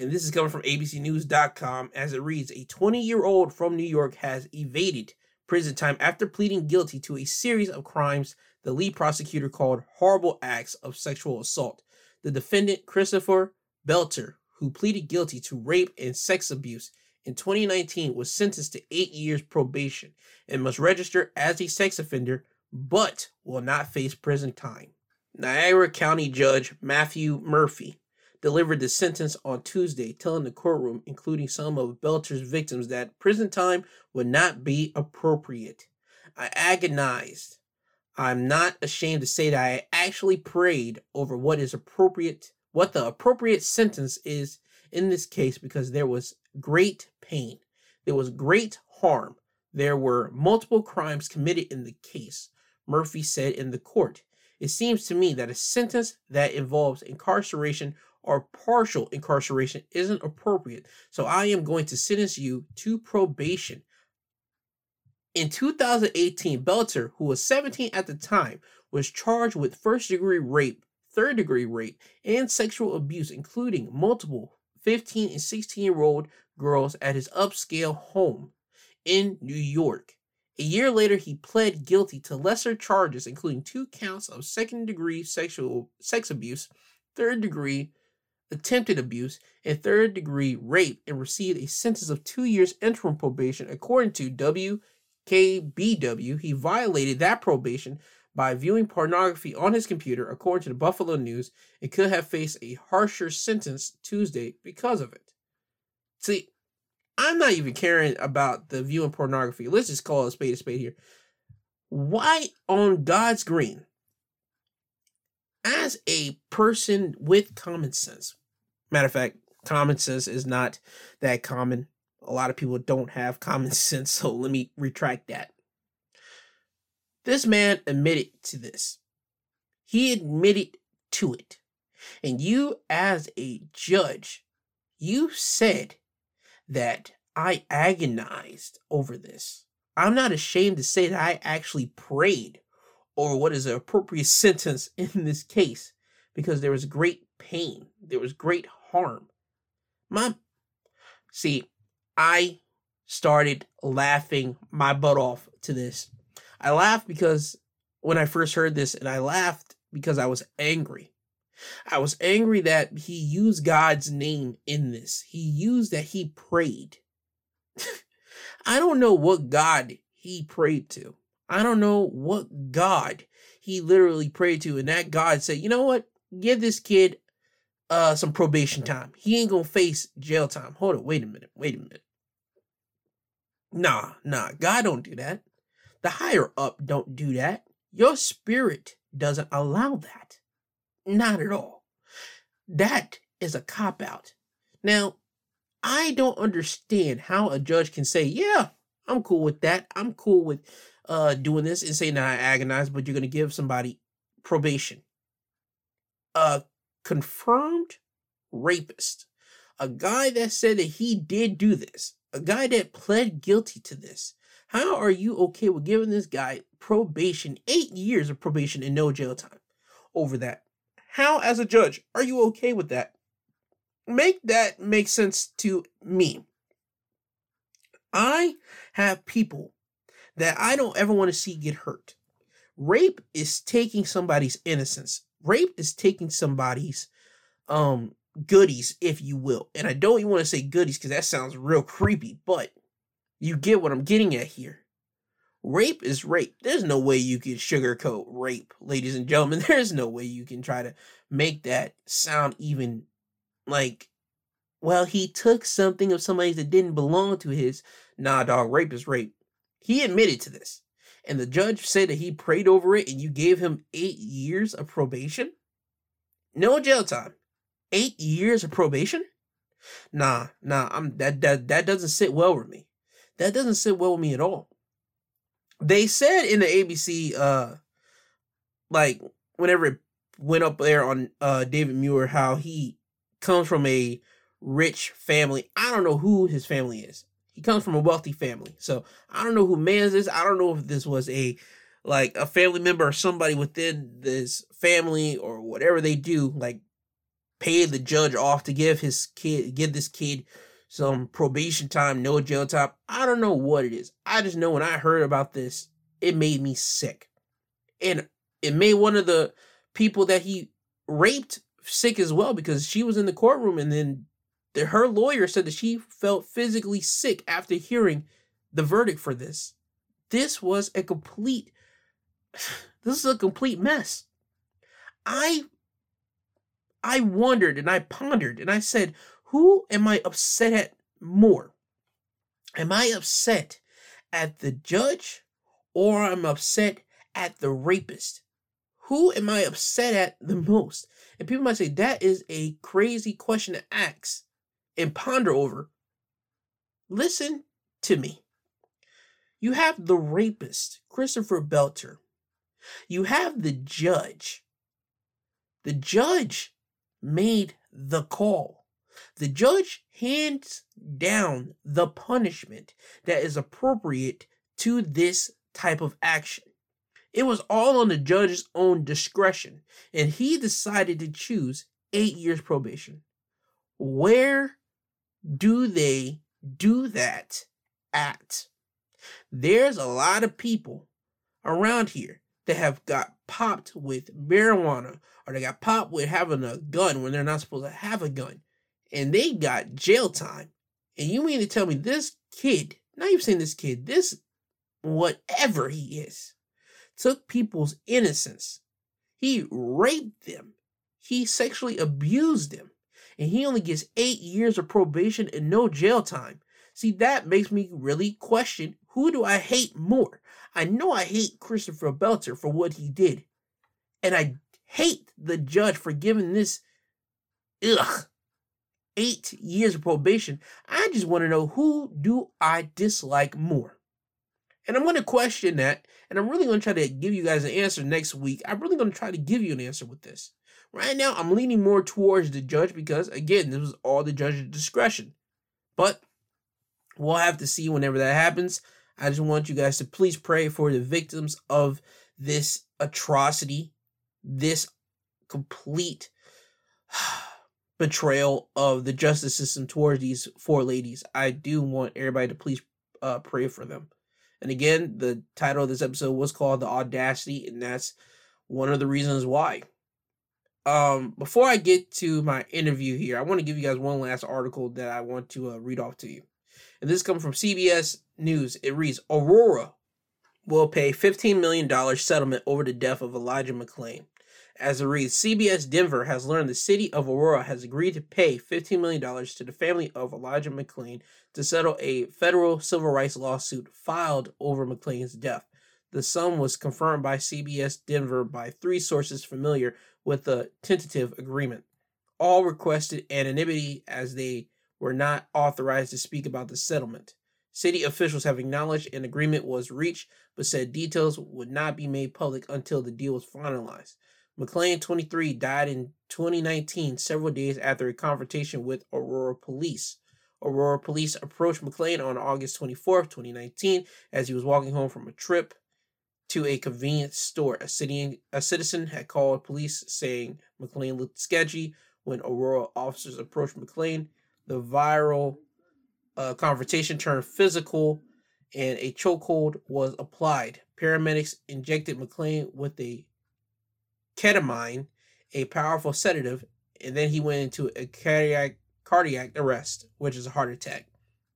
and this is coming from abcnews.com as it reads A 20 year old from New York has evaded prison time after pleading guilty to a series of crimes the lead prosecutor called horrible acts of sexual assault. The defendant, Christopher Belter, who pleaded guilty to rape and sex abuse in 2019, was sentenced to eight years probation and must register as a sex offender, but will not face prison time. Niagara County Judge Matthew Murphy delivered the sentence on Tuesday, telling the courtroom, including some of Belter's victims, that prison time would not be appropriate. I agonized. I'm not ashamed to say that I actually prayed over what is appropriate, what the appropriate sentence is in this case, because there was great pain. There was great harm. There were multiple crimes committed in the case, Murphy said in the court. It seems to me that a sentence that involves incarceration or partial incarceration isn't appropriate, so I am going to sentence you to probation. In 2018, Belter, who was 17 at the time, was charged with first degree rape, third degree rape, and sexual abuse, including multiple 15 and 16 year old girls at his upscale home in New York. A year later, he pled guilty to lesser charges, including two counts of second degree sexual sex abuse, third degree attempted abuse, and third degree rape, and received a sentence of two years interim probation. According to WKBW, he violated that probation by viewing pornography on his computer, according to the Buffalo News, and could have faced a harsher sentence Tuesday because of it. See, I'm not even caring about the viewing pornography. Let's just call it a spade a spade here. Why on God's green, as a person with common sense, matter of fact, common sense is not that common. A lot of people don't have common sense, so let me retract that. This man admitted to this. He admitted to it. And you, as a judge, you said that I agonized over this. I'm not ashamed to say that I actually prayed over what is an appropriate sentence in this case because there was great pain, there was great harm. My see, I started laughing my butt off to this I laughed because when I first heard this, and I laughed because I was angry. I was angry that he used God's name in this. He used that he prayed. I don't know what God he prayed to. I don't know what God he literally prayed to. And that God said, you know what? Give this kid uh some probation time. He ain't gonna face jail time. Hold on, wait a minute, wait a minute. Nah, nah, God don't do that. The higher up don't do that. Your spirit doesn't allow that. Not at all. That is a cop out. Now, I don't understand how a judge can say, yeah, I'm cool with that. I'm cool with uh doing this and saying that I agonize, but you're gonna give somebody probation. A confirmed rapist. A guy that said that he did do this. A guy that pled guilty to this. How are you okay with giving this guy probation, eight years of probation and no jail time over that? How, as a judge, are you okay with that? Make that make sense to me. I have people that I don't ever want to see get hurt. Rape is taking somebody's innocence. Rape is taking somebody's um goodies, if you will. And I don't even want to say goodies because that sounds real creepy, but you get what I'm getting at here. Rape is rape. There's no way you can sugarcoat rape, ladies and gentlemen. There's no way you can try to make that sound even like, well, he took something of somebody that didn't belong to his. Nah, dog, rape is rape. He admitted to this. And the judge said that he prayed over it and you gave him eight years of probation? No jail time. Eight years of probation? Nah, nah, I'm that that that doesn't sit well with me. That doesn't sit well with me at all. They said in the ABC, uh, like whenever it went up there on uh David Muir, how he comes from a rich family. I don't know who his family is. He comes from a wealthy family. So I don't know who Mans is. I don't know if this was a like a family member or somebody within this family or whatever they do, like pay the judge off to give his kid give this kid some probation time, no jail time. I don't know what it is. I just know when I heard about this, it made me sick. And it made one of the people that he raped sick as well because she was in the courtroom and then the, her lawyer said that she felt physically sick after hearing the verdict for this. This was a complete this is a complete mess. I I wondered and I pondered and I said, who am I upset at more? Am I upset at the judge or I'm upset at the rapist? Who am I upset at the most? And people might say that is a crazy question to ask and ponder over. listen to me. You have the rapist, Christopher Belter. You have the judge. The judge made the call. The judge hands down the punishment that is appropriate to this type of action. It was all on the judge's own discretion, and he decided to choose eight years probation. Where do they do that at? There's a lot of people around here that have got popped with marijuana or they got popped with having a gun when they're not supposed to have a gun and they got jail time. And you mean to tell me this kid, not even saying this kid, this whatever he is, took people's innocence. He raped them. He sexually abused them. And he only gets eight years of probation and no jail time. See, that makes me really question who do I hate more? I know I hate Christopher Belter for what he did. And I hate the judge for giving this, ugh, eight years of probation. I just want to know who do I dislike more? And I'm going to question that. And I'm really going to try to give you guys an answer next week. I'm really going to try to give you an answer with this. Right now, I'm leaning more towards the judge because, again, this was all the judge's discretion. But we'll have to see whenever that happens. I just want you guys to please pray for the victims of this atrocity, this complete betrayal of the justice system towards these four ladies. I do want everybody to please uh, pray for them. And again, the title of this episode was called The Audacity, and that's one of the reasons why. Um, before I get to my interview here, I want to give you guys one last article that I want to uh, read off to you. And this comes from CBS News. It reads Aurora will pay $15 million settlement over the death of Elijah McClain. As it reads, CBS Denver has learned the city of Aurora has agreed to pay $15 million to the family of Elijah McClain to settle a federal civil rights lawsuit filed over McClain's death. The sum was confirmed by CBS Denver by three sources familiar with the tentative agreement. All requested anonymity as they were not authorized to speak about the settlement. City officials have acknowledged an agreement was reached, but said details would not be made public until the deal was finalized. McClain, 23, died in 2019, several days after a confrontation with Aurora police. Aurora police approached McClain on August 24, 2019, as he was walking home from a trip to a convenience store. A, city, a citizen had called police saying McClain looked sketchy. When Aurora officers approached McClain, the viral uh, confrontation turned physical and a chokehold was applied. Paramedics injected McClain with a ketamine, a powerful sedative, and then he went into a cardiac cardiac arrest, which is a heart attack.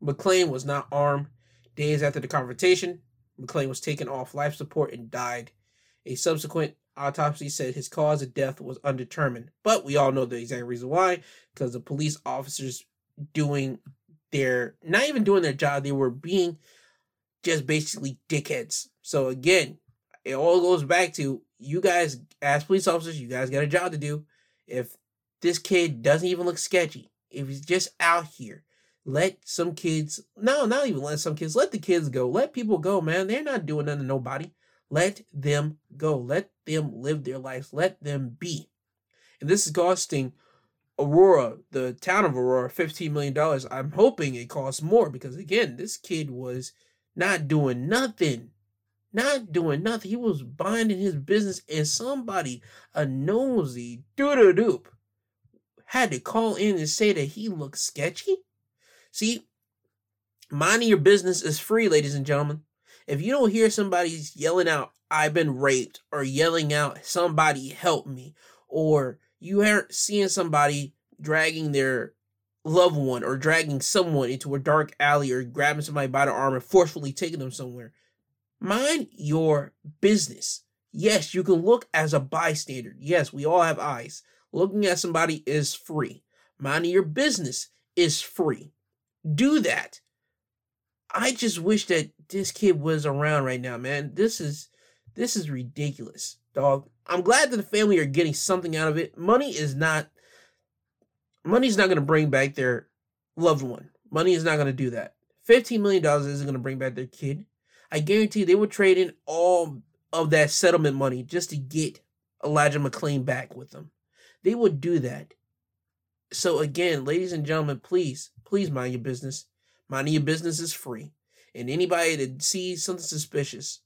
McClain was not armed. Days after the confrontation, McClain was taken off life support and died. A subsequent autopsy said his cause of death was undetermined, but we all know the exact reason why because the police officers doing their not even doing their job, they were being just basically dickheads. So again, it all goes back to you guys as police officers, you guys got a job to do. If this kid doesn't even look sketchy, if he's just out here, let some kids no, not even let some kids, let the kids go. Let people go, man. They're not doing nothing to nobody. Let them go. Let them live their lives. Let them be. And this is costing Aurora, the town of Aurora, $15 million. I'm hoping it costs more because, again, this kid was not doing nothing. Not doing nothing. He was binding his business, and somebody, a nosy doo doo doop, had to call in and say that he looked sketchy. See, minding your business is free, ladies and gentlemen. If you don't hear somebody yelling out, I've been raped, or yelling out, somebody help me, or you aren't seeing somebody dragging their loved one or dragging someone into a dark alley or grabbing somebody by the arm and forcefully taking them somewhere. Mind your business. Yes, you can look as a bystander. Yes, we all have eyes. Looking at somebody is free. Minding your business is free. Do that. I just wish that this kid was around right now, man. This is this is ridiculous, dog. I'm glad that the family are getting something out of it. Money is not money's not going to bring back their loved one. Money is not going to do that. $15 million isn't going to bring back their kid. I guarantee they would trade in all of that settlement money just to get Elijah McClain back with them. They would do that. So, again, ladies and gentlemen, please, please mind your business. Minding your business is free. And anybody that sees something suspicious,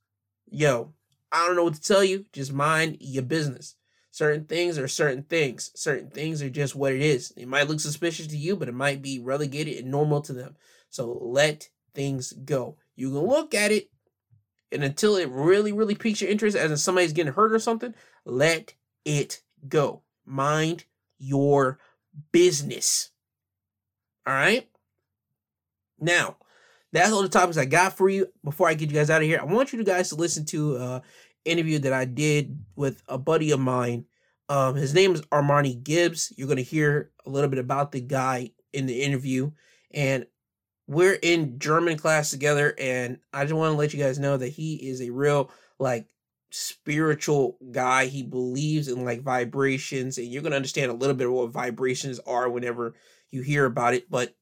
yo, I don't know what to tell you. Just mind your business. Certain things are certain things. Certain things are just what it is. It might look suspicious to you, but it might be relegated and normal to them. So let things go. You can look at it, and until it really, really piques your interest, as in somebody's getting hurt or something, let it go. Mind your business. All right? Now, that's all the topics I got for you. Before I get you guys out of here, I want you guys to listen to uh interview that I did with a buddy of mine. Um, his name is Armani Gibbs. You're gonna hear a little bit about the guy in the interview, and we're in German class together. And I just want to let you guys know that he is a real like spiritual guy. He believes in like vibrations, and you're gonna understand a little bit of what vibrations are whenever you hear about it. But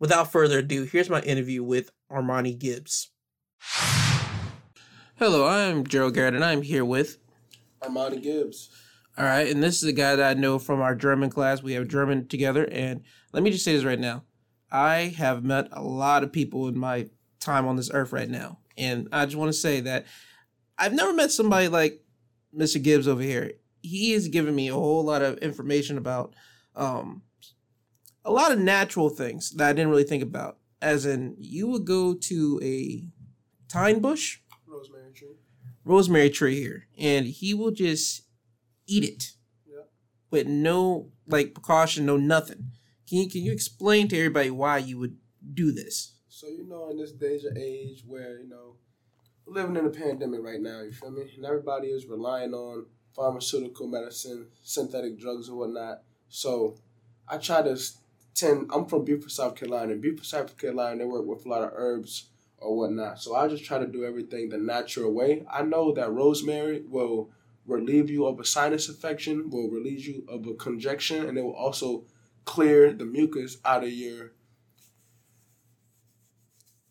without further ado, here's my interview with Armani Gibbs. Hello, I'm Gerald Garrett, and I'm here with Armani Gibbs. All right, and this is a guy that I know from our German class. We have German together, and let me just say this right now. I have met a lot of people in my time on this earth right now, and I just want to say that I've never met somebody like Mr. Gibbs over here. He has given me a whole lot of information about um, a lot of natural things that I didn't really think about. As in, you would go to a thyme bush, Rosemary tree. rosemary tree here, and he will just eat it Yeah. with no like precaution, no nothing. Can you can you explain to everybody why you would do this? So you know, in this day and age where you know we're living in a pandemic right now, you feel me? And everybody is relying on pharmaceutical medicine, synthetic drugs, and whatnot. So I try to tend. I'm from Beaufort, South Carolina. In Beaufort, South Carolina, they work with a lot of herbs or whatnot. So I just try to do everything the natural way. I know that rosemary will relieve you of a sinus infection, will relieve you of a congestion, and it will also clear the mucus out of your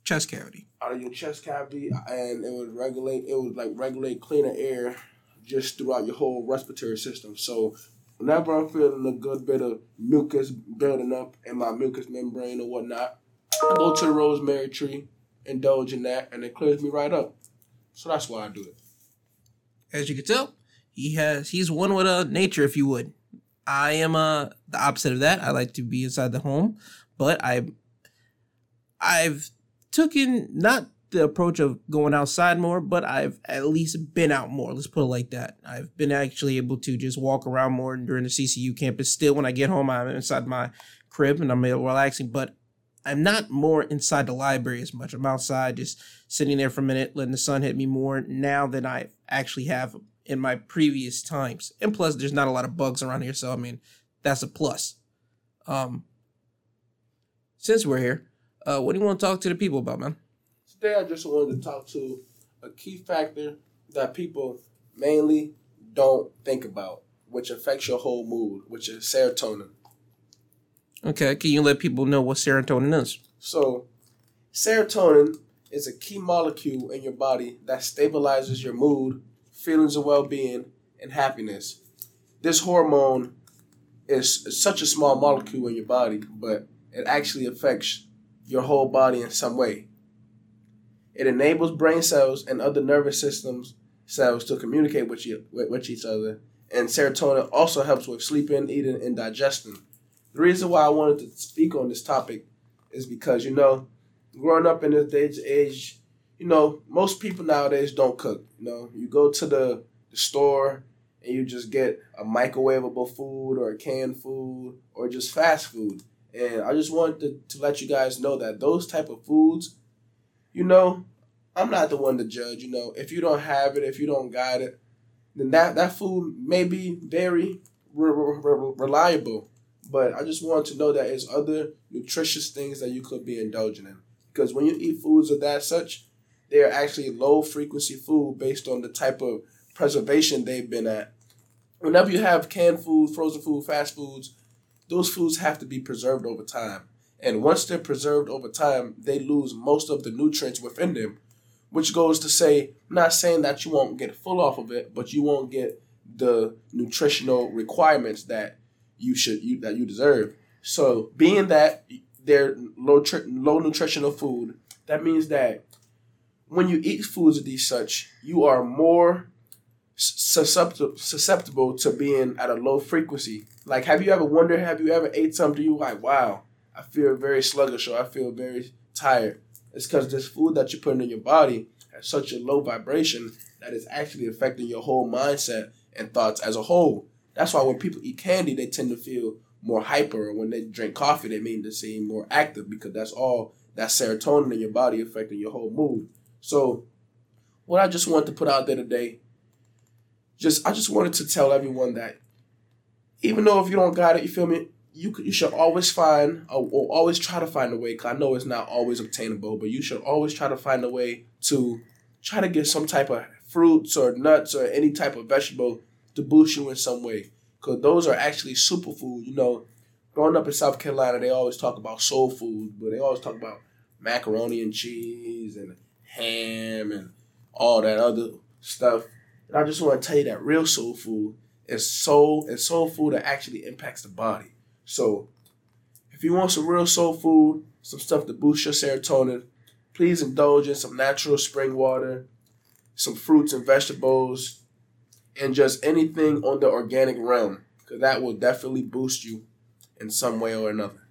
Chest cavity. out of your chest cavity, and it would regulate. It would like regulate cleaner air just throughout your whole respiratory system. So whenever I'm feeling a good bit of mucus building up in my mucous membrane or whatnot, I go to the rosemary tree, indulge in that, and it clears me right up. So that's why I do it. As you can tell, he has he's one with uh, nature, if you would. I am uh the opposite of that. I like to be inside the home, but I I've taken not the approach of going outside more, but I've at least been out more. Let's put it like that. I've been actually able to just walk around more during the CCU campus. Still, when I get home, I'm inside my crib and I'm relaxing, but I'm not more inside the library as much. I'm outside just sitting there for a minute, letting the sun hit me more now than I actually have in my previous times. And plus, there's not a lot of bugs around here, so I mean, that's a plus. Um, since we're here, uh, what do you want to talk to the people about, man? Today, I just wanted to talk to a key factor that people mainly don't think about, which affects your whole mood, which is serotonin. Okay, can you let people know what serotonin is? So, serotonin is a key molecule in your body that stabilizes your mood, feelings of well being, and happiness. This hormone is such a small molecule in your body, but it actually affects your whole body in some way. It enables brain cells and other nervous systems cells to communicate with, you, with, each other, and serotonin also helps with sleeping, eating, and digesting. The reason why I wanted to speak on this topic is because, you know, growing up in this day age, you know, most people nowadays don't cook. You know, you go to the, the store and you just get a microwavable food or a canned food or just fast food. And I just wanted to, to let you guys know that those type of foods, you know, I'm not the one to judge. You know, if you don't have it, if you don't got it, then that, that food may be very re- re- re- reliable. But I just want to know that there's other nutritious things that you could be indulging in. Because when you eat foods of that such, they are actually low frequency food based on the type of preservation they've been at. Whenever you have canned food, frozen food, fast foods, those foods have to be preserved over time. And once they're preserved over time, they lose most of the nutrients within them, which goes to say, not saying that you won't get full off of it, but you won't get the nutritional requirements that you should you that you deserve. So, being that they're low tri- low nutritional food, that means that when you eat foods of these such, you are more susceptible susceptible to being at a low frequency. Like, have you ever wondered? Have you ever ate something you like? Wow, I feel very sluggish or I feel very tired. It's because this food that you're putting in your body has such a low vibration that it's actually affecting your whole mindset and thoughts as a whole. That's why when people eat candy, they tend to feel more hyper. Or When they drink coffee, they mean to seem more active because that's all that serotonin in your body affecting your whole mood. So, what I just wanted to put out there today, just I just wanted to tell everyone that even though if you don't got it, you feel me, you you should always find or, or always try to find a way. Cause I know it's not always obtainable, but you should always try to find a way to try to get some type of fruits or nuts or any type of vegetable to boost you in some way. Cause those are actually superfood. You know, growing up in South Carolina, they always talk about soul food, but they always talk about macaroni and cheese and ham and all that other stuff. And I just want to tell you that real soul food is soul and soul food that actually impacts the body. So if you want some real soul food, some stuff to boost your serotonin, please indulge in some natural spring water, some fruits and vegetables, and just anything on the organic realm, because that will definitely boost you in some way or another.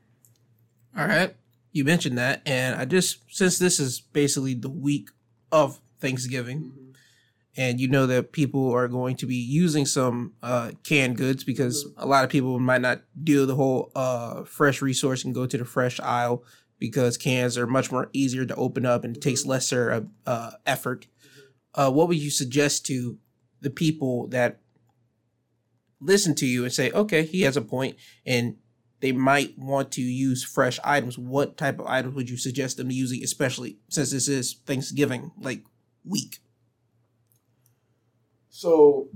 All right. You mentioned that, and I just since this is basically the week of Thanksgiving, mm-hmm. and you know that people are going to be using some uh, canned goods because mm-hmm. a lot of people might not do the whole uh, fresh resource and go to the fresh aisle because cans are much more easier to open up and it takes mm-hmm. lesser uh, effort. Mm-hmm. Uh, what would you suggest to the people that listen to you and say, okay, he has a point, and they might want to use fresh items. What type of items would you suggest them to using, especially since this is Thanksgiving like week? So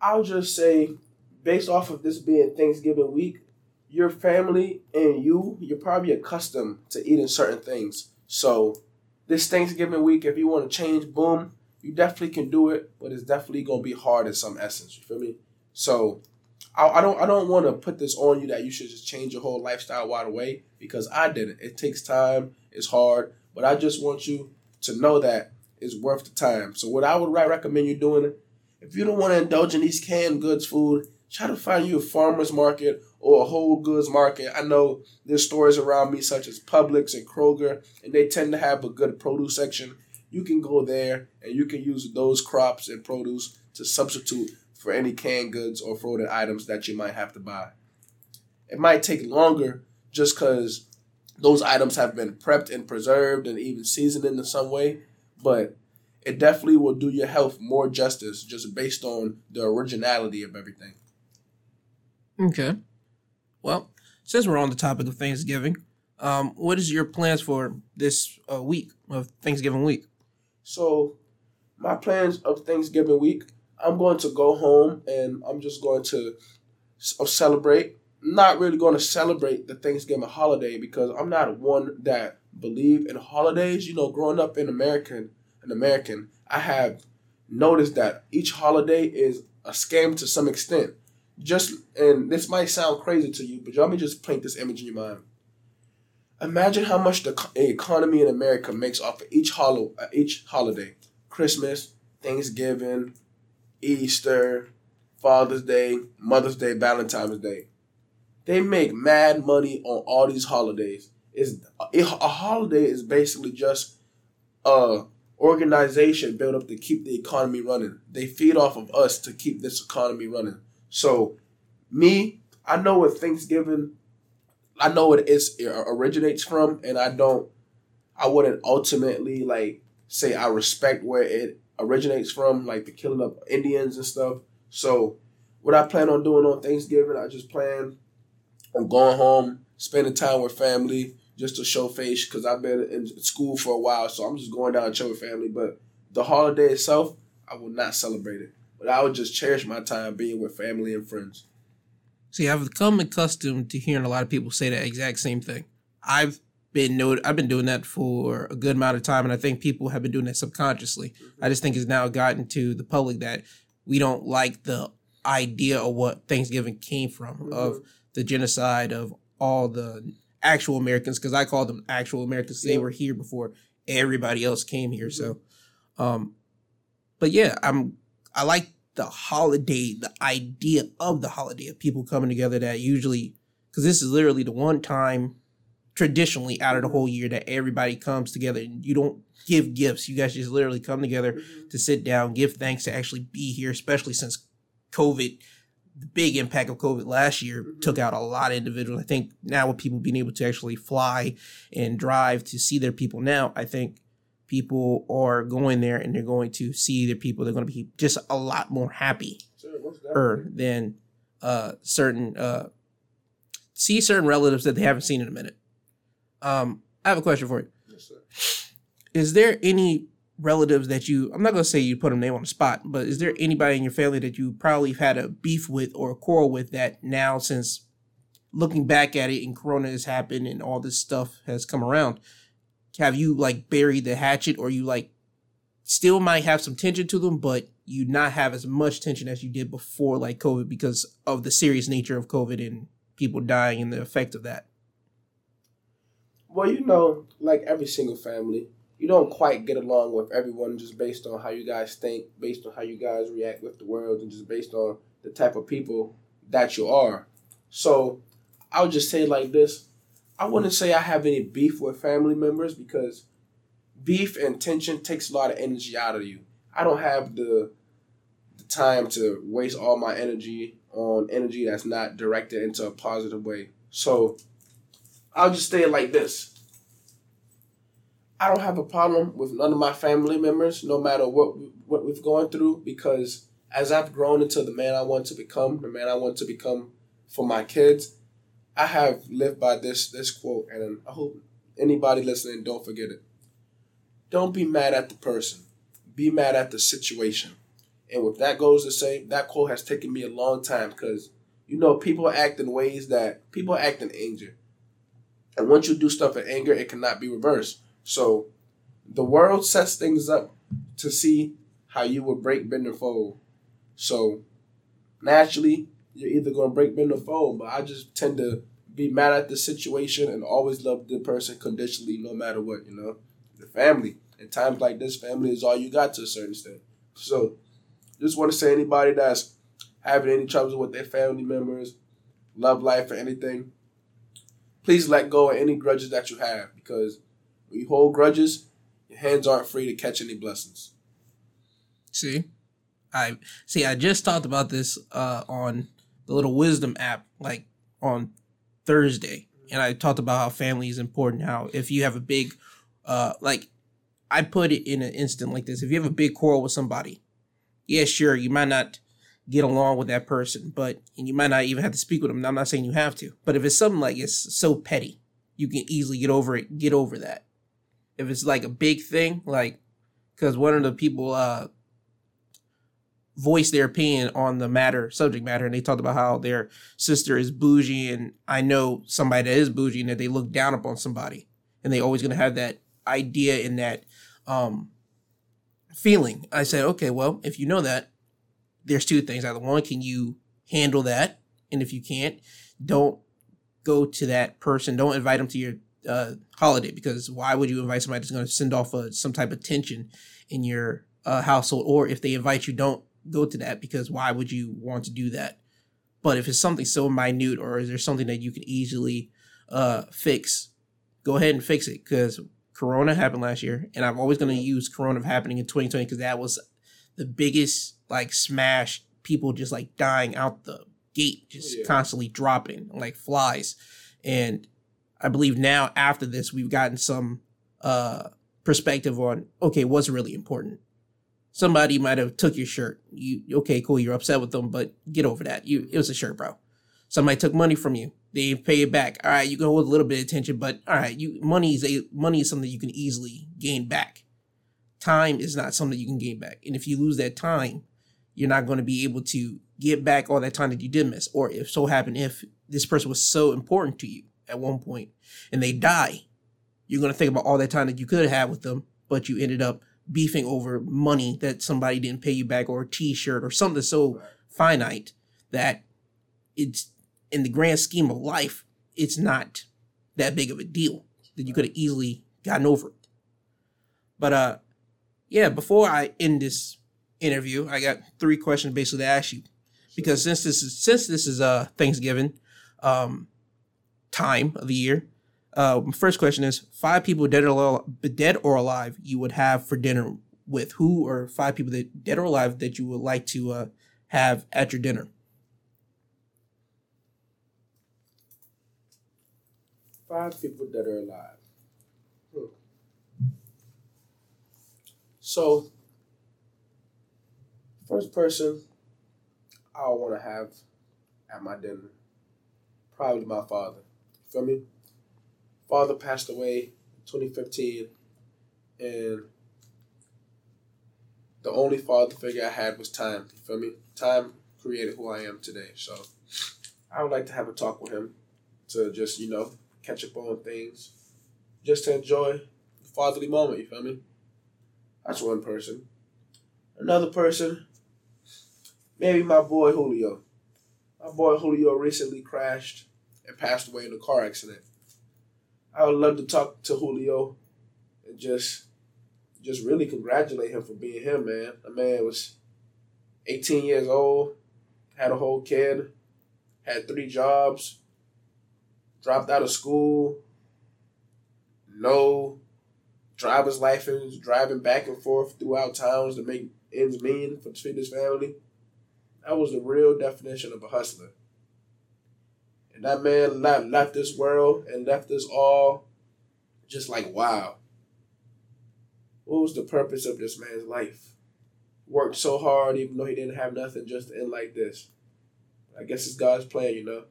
I'll just say, based off of this being Thanksgiving week, your family and you, you're probably accustomed to eating certain things. So this Thanksgiving week, if you want to change, boom, you definitely can do it, but it's definitely gonna be hard in some essence. You feel me? So I, I don't I don't want to put this on you that you should just change your whole lifestyle right away because I didn't. It takes time. It's hard, but I just want you to know that it's worth the time. So what I would recommend you doing, if you don't want to indulge in these canned goods food, try to find you a farmer's market or a whole goods market. I know there's stores around me such as Publix and Kroger, and they tend to have a good produce section you can go there and you can use those crops and produce to substitute for any canned goods or frozen items that you might have to buy. It might take longer just because those items have been prepped and preserved and even seasoned in some way, but it definitely will do your health more justice just based on the originality of everything. Okay. Well, since we're on the topic of Thanksgiving, um, what is your plans for this uh, week of Thanksgiving week? So, my plans of Thanksgiving week, I'm going to go home and I'm just going to uh, celebrate. Not really going to celebrate the Thanksgiving holiday because I'm not one that believe in holidays. You know, growing up in American, an American, I have noticed that each holiday is a scam to some extent. Just and this might sound crazy to you, but let me just paint this image in your mind. Imagine how much the economy in America makes off of each holo- uh, each holiday: Christmas, Thanksgiving, Easter, Father's Day, Mother's Day, Valentine's Day. They make mad money on all these holidays. Is a holiday is basically just a organization built up to keep the economy running. They feed off of us to keep this economy running. So, me, I know what Thanksgiving I know what it originates from, and I don't. I wouldn't ultimately like say I respect where it originates from, like the killing of Indians and stuff. So, what I plan on doing on Thanksgiving, I just plan on going home, spending time with family, just to show face because I've been in school for a while, so I'm just going down and chill with family. But the holiday itself, I will not celebrate it, but I would just cherish my time being with family and friends. See, I've become accustomed to hearing a lot of people say that exact same thing. I've been note I've been doing that for a good amount of time, and I think people have been doing that subconsciously. Mm-hmm. I just think it's now gotten to the public that we don't like the idea of what Thanksgiving came from mm-hmm. of the genocide of all the actual Americans because I call them actual Americans. They were here before everybody else came here. So, mm-hmm. um, but yeah, I'm I like the holiday, the idea of the holiday of people coming together that usually because this is literally the one time traditionally out of the whole year that everybody comes together and you don't give gifts. You guys just literally come together to sit down, give thanks to actually be here, especially since COVID, the big impact of COVID last year took out a lot of individuals. I think now with people being able to actually fly and drive to see their people now, I think people are going there and they're going to see their people. They're going to be just a lot more happy Sure, er than uh certain uh see certain relatives that they haven't seen in a minute. Um I have a question for you. Yes, sir. Is there any relatives that you I'm not gonna say you put a name on the spot, but is there anybody in your family that you probably have had a beef with or a quarrel with that now since looking back at it and corona has happened and all this stuff has come around, have you like buried the hatchet or you like still might have some tension to them, but you not have as much tension as you did before like COVID because of the serious nature of COVID and people dying and the effect of that? Well, you know, like every single family, you don't quite get along with everyone just based on how you guys think, based on how you guys react with the world, and just based on the type of people that you are. So I would just say like this. I wouldn't say I have any beef with family members because beef and tension takes a lot of energy out of you. I don't have the the time to waste all my energy on energy that's not directed into a positive way. So I'll just say it like this. I don't have a problem with none of my family members, no matter what what we've gone through, because as I've grown into the man I want to become, the man I want to become for my kids, I have lived by this this quote, and I hope anybody listening don't forget it. Don't be mad at the person, be mad at the situation. And with that goes to say, that quote has taken me a long time because you know people act in ways that people act in anger. And once you do stuff in anger, it cannot be reversed. So the world sets things up to see how you will break, bend, or fold. So naturally, you're either going to break, bend, or fold. But I just tend to be mad at the situation and always love the person conditionally, no matter what, you know. The family. In times like this, family is all you got to a certain extent. So just want to say anybody that's having any troubles with their family members, love life, or anything, please let go of any grudges that you have because when you hold grudges, your hands aren't free to catch any blessings. See, I see. I just talked about this uh, on the little wisdom app, like on Thursday, and I talked about how family is important. How if you have a big, uh, like, I put it in an instant like this: if you have a big quarrel with somebody, yeah, sure, you might not get along with that person, but and you might not even have to speak with them. I'm not saying you have to, but if it's something like it's so petty, you can easily get over it. Get over that. If it's like a big thing, like because one of the people uh voiced their opinion on the matter subject matter and they talked about how their sister is bougie and i know somebody that is bougie and that they look down upon somebody and they always to have that idea and that um feeling i said okay well if you know that there's two things. Either one can you handle that? And if you can't don't go to that person. Don't invite them to your uh, holiday because why would you invite somebody that's going to send off a, some type of tension in your uh, household? Or if they invite you don't go to that because why would you want to do that? But if it's something so minute or is there something that you can easily uh, fix go ahead and fix it. Because corona happened last year and i'm always going to use corona happening in 2020 because that was the biggest like smash people just like dying out the gate just Yeah. constantly dropping like flies. And i believe now after this we've gotten some uh perspective on okay what's really important? Somebody might have took your shirt. You okay cool you're upset with them but get over that. You it was a shirt bro. Somebody took money from you. They pay it back. All right you can hold a little bit of attention but all right you money is a money is something you can easily gain back. Time is not something you can gain back. And if you lose that time you're not going to be able to get back all that time that you did miss or if so happen if this person was so important to you at one point and they die, you're gonna think about all that time that you could have had with them, but you ended up beefing over money that somebody didn't pay you back or a t-shirt or something so finite that it's in the grand scheme of life, it's not that big of a deal that you could have easily gotten over it. But uh yeah, before I end this interview, I got three questions basically to ask you. Because since this is since this is uh Thanksgiving um time of the year, uh first question is five people dead or alive, dead or alive you would have for dinner with who or five people that dead or alive that you would like to uh have at your dinner. Five people that are alive. Hmm. So, first person I want to have at my dinner, probably my father. feel me? Father passed away in 2015, and the only father figure I had was time. You feel me? Time created who I am today. So, I would like to have a talk with him to just, you know, catch up on things, just to enjoy the fatherly moment. You feel me? That's one person. Another person, maybe my boy Julio. My boy Julio recently crashed and passed away in a car accident. I would love to talk to Julio and just just really congratulate him for being him, man. The man was 18 years old, had a whole kid, had three jobs, dropped out of school, no driver's license, driving back and forth throughout towns to make ends meet for his family. That was the real definition of a hustler. And that man left, left this world and left us all just like, wow. What was the purpose of this man's life? Worked so hard even though he didn't have nothing just to end like this. I guess it's God's plan, you know.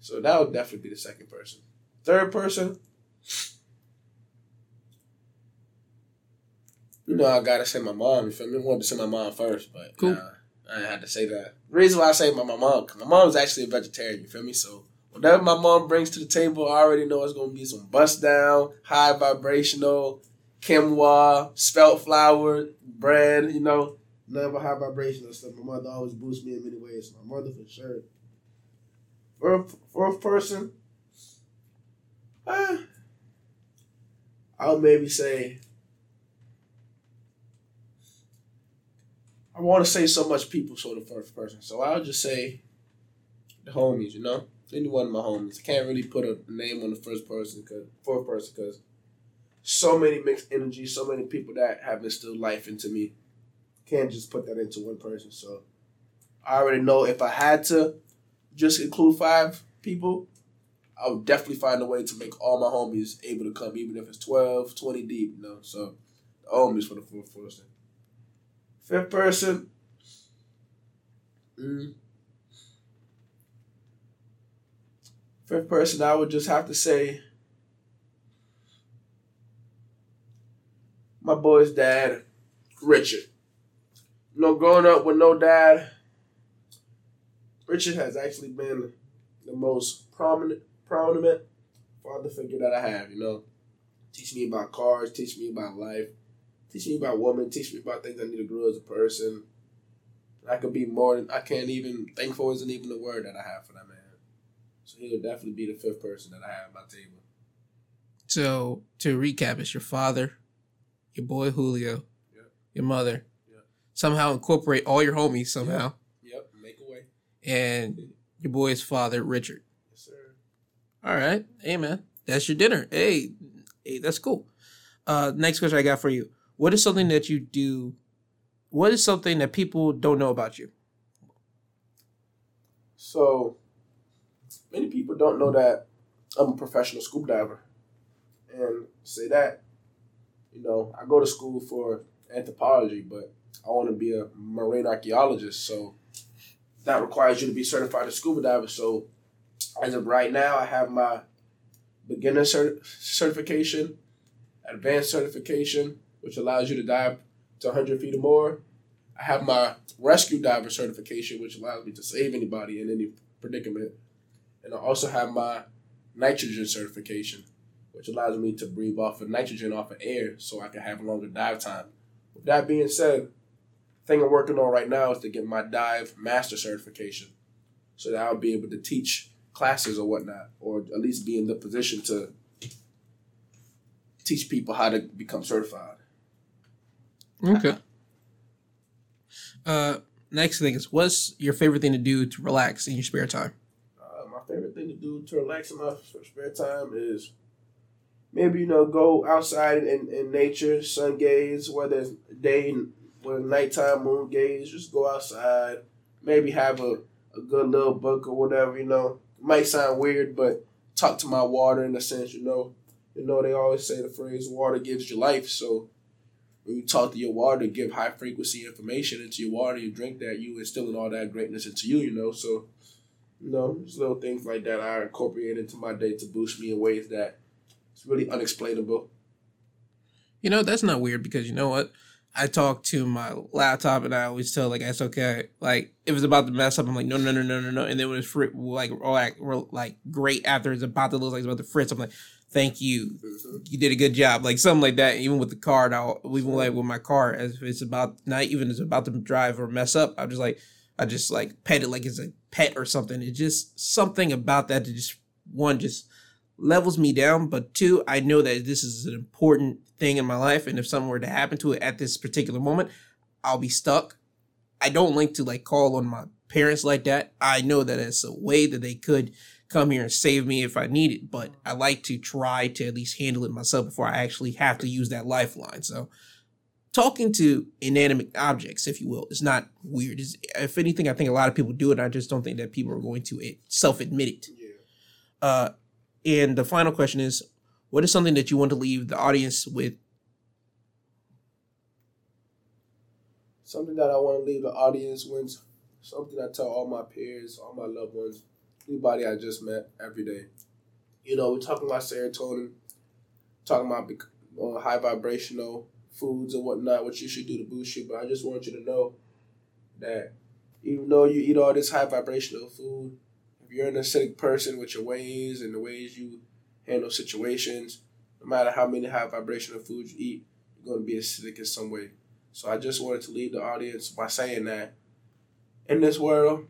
So that would definitely be the second person. Third person, you know, I gotta say my mom. You feel me? I wanted to say my mom first, but Cool. nah, I had to say that. The reason why I say my, my mom, my mom's actually a vegetarian. You feel me? So whatever my mom brings to the table, I already know it's gonna be some bust down, high vibrational, quinoa, spelt flour, bread. You know, never high vibrational stuff. My mother always boosts me in many ways. My mother for sure. Fourth, fourth person, uh, I'll maybe say. Want to say so much people, so the first person. So I'll just say the homies, you know, any one of my homies. I can't really put a name on the first person, cause fourth person, because so many mixed energies, so many people that have instilled life into me. Can't just put that into one person. So I already know if I had to just include five people, I would definitely find a way to make all my homies able to come, even if it's 12, 20 deep, you know. So the homies for the fourth person. Fifth person. Mm. Fifth person, I would just have to say my boy's dad, Richard. You know, growing up with no dad, Richard has actually been the most prominent, prominent father figure that I have. You know, teach me about cars, teach me about life, teach me about women, teach me about things I need to grow as a person. I could be more than I can't even. Thankful isn't even the word that I have for that man. So he would definitely be the fifth person that I have at my table. So to recap, it's your father, your boy Julio, Yep. your mother. Yep. Somehow incorporate all your homies somehow, Yep, make a way. and your boy's father, Richard. Yes, sir. All right, hey man, that's your dinner. Hey, hey, that's cool. Uh, next question I got for you: What is something that you do? What is something that people don't know about you? So, many people don't know that I'm a professional scuba diver. And say that, you know, I go to school for anthropology, but I want to be a marine archaeologist. So, that requires you to be certified as scuba diver. So, as of right now, I have my beginner cert- certification, advanced certification, which allows you to dive to 100 feet or more. I have my rescue diver certification, which allows me to save anybody in any predicament. And I also have my nitrogen certification, which allows me to breathe off of nitrogen off of air so I can have a longer dive time. With that being said, thing I'm working on right now is to get my dive master certification so that I'll be able to teach classes or whatnot, or at least be in the position to teach people how to become certified. Okay. Uh, next thing is, what's your favorite thing to do to relax in your spare time? Uh, my favorite thing to do to relax in my spare time is maybe you know go outside in, in nature, sun gaze, whether it's day, whether nighttime, moon gaze. Just go outside. Maybe have a, a good little book or whatever. You know, it might sound weird, but talk to my water in a sense. You know, you know they always say the phrase "water gives you life." So when you talk to your water, to give high frequency information into your water, you drink that, you instilling all that greatness into you. You know, so you know, just little things like that I incorporate into my day to boost me in ways that it's really unexplainable. You know, that's not weird because you know what? I talk to my laptop and I always tell like it's okay. Like if it's about to mess up, I'm like no no no no no no. And then when it's fr- like like like great after it's about to look like it's about to fritz, I'm like thank you, Mm-hmm. you did a good job. Like something like that. Even with the car, now even like with my car, as if it's about not even it's about to drive or mess up, I'm just like I just like pet it like it's a pet or something. It's just something about that that just one just levels me down, but two, I know that this is an important thing in my life, and if something were to happen to it at this particular moment, I'll be stuck. I don't like to like call on my parents like that. I know that it's a way that they could come here and save me if I need it, but I like to try to at least handle it myself before I actually have to use that lifeline. So talking to inanimate objects, if you will, is not weird. It's, if anything, I think a lot of people do it. I just don't think that people are going to eh, self-admit it. Yeah. Uh, and the final question is, what is something that you want to leave the audience with? Something that I want to leave the audience with, something I tell all my peers, all my loved ones, anybody I just met every day. You know, we're talking about serotonin, talking about uh, high vibrational foods and whatnot, what you should do to boost you. But I just want you to know that even though you eat all this high vibrational food, if you're an acidic person with your ways and the ways you handle situations, no matter how many high vibrational foods you eat, you're going to be acidic in some way. So I just wanted to leave the audience by saying that in this world,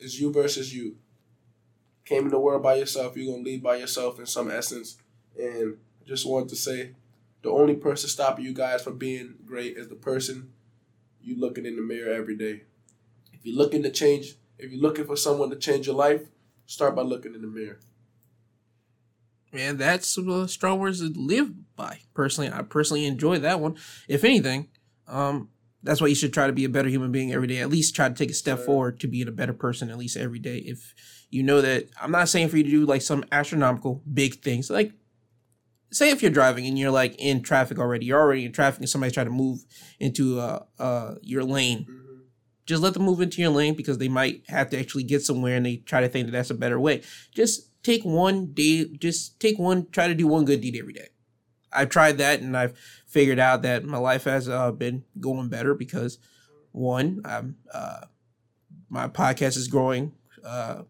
it's you versus you. Came in the world by yourself, you're gonna leave by yourself in some essence. And I just wanted to say the only person stopping you guys from being great is the person you looking in the mirror every day. If you're looking to change, if you're looking for someone to change your life, start by looking in the mirror. Man, that's uh, strong words to live by. Personally, I personally enjoy that one. If anything, um, that's why you should try to be a better human being every day. At least try to take a step forward to being a better person at least every day. If you know that, I'm not saying for you to do like some astronomical big things. Like, say if you're driving and you're like in traffic already, you're already in traffic, and somebody's trying to move into uh uh your lane. Mm-hmm. Just let them move into your lane because they might have to actually get somewhere and they try to think that that's a better way. Just take one day, just take one, try to do one good deed every day. I've tried that and I've figured out that my life has uh, been going better because one, I'm, uh, my podcast is growing uh,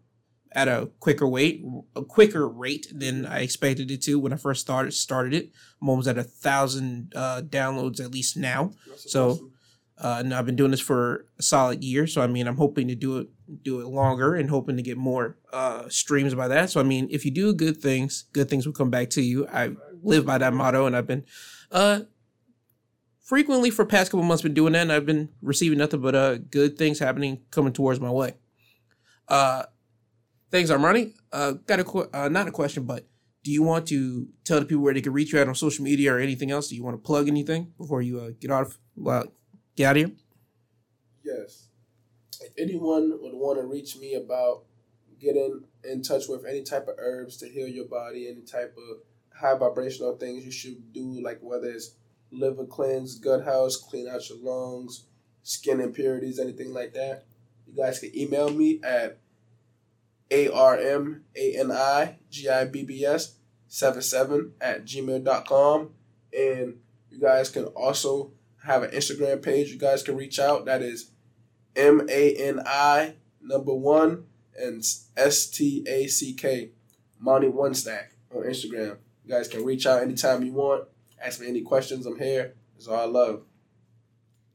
at a quicker rate, a quicker rate than I expected it to when I first started started it. I'm almost at a thousand uh, downloads at least now. That's So- awesome. Uh, and I've been doing this for a solid year, so I mean, I'm hoping to do it do it longer and hoping to get more uh, streams by that. So I mean, if you do good things, good things will come back to you. I live by that motto, and I've been uh, frequently for past couple months been doing that, and I've been receiving nothing but uh, good things happening coming towards my way. Uh, thanks, Armani. Uh, got a qu- uh, not a question, but do you want to tell the people where they can reach you at on social media or anything else? Do you want to plug anything before you uh, get off? Well, get out of here. Yes. If anyone would want to reach me about getting in touch with any type of herbs to heal your body, any type of high vibrational things you should do, like whether it's liver cleanse, gut health, clean out your lungs, skin impurities, anything like that, you guys can email me at A-R-M-A-N-I-G-I-B-B-S 77 at gmail.com. And you guys can also have an Instagram page. You guys can reach out. That is M A N I number one and S T A C K. Mani One Stack on Instagram. You guys can reach out anytime you want. Ask me any questions. I'm here. It's all I love.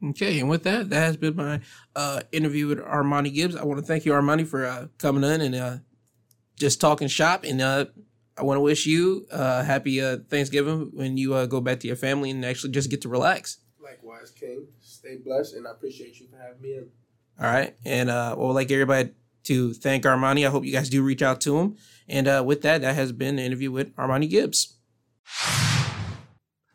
Okay, and with that, that has been my uh, interview with Armani Gibbs. I want to thank you, Armani, for uh, coming in and uh, just talking shop. And uh, I want to wish you uh, happy uh, Thanksgiving when you uh, go back to your family and actually just get to relax. Likewise, King. Stay blessed, and I appreciate you for having me in. All right, and uh, well, like everybody to thank Armani. I hope you guys do reach out to him. And uh, with that, that has been the interview with Armani Gibbs.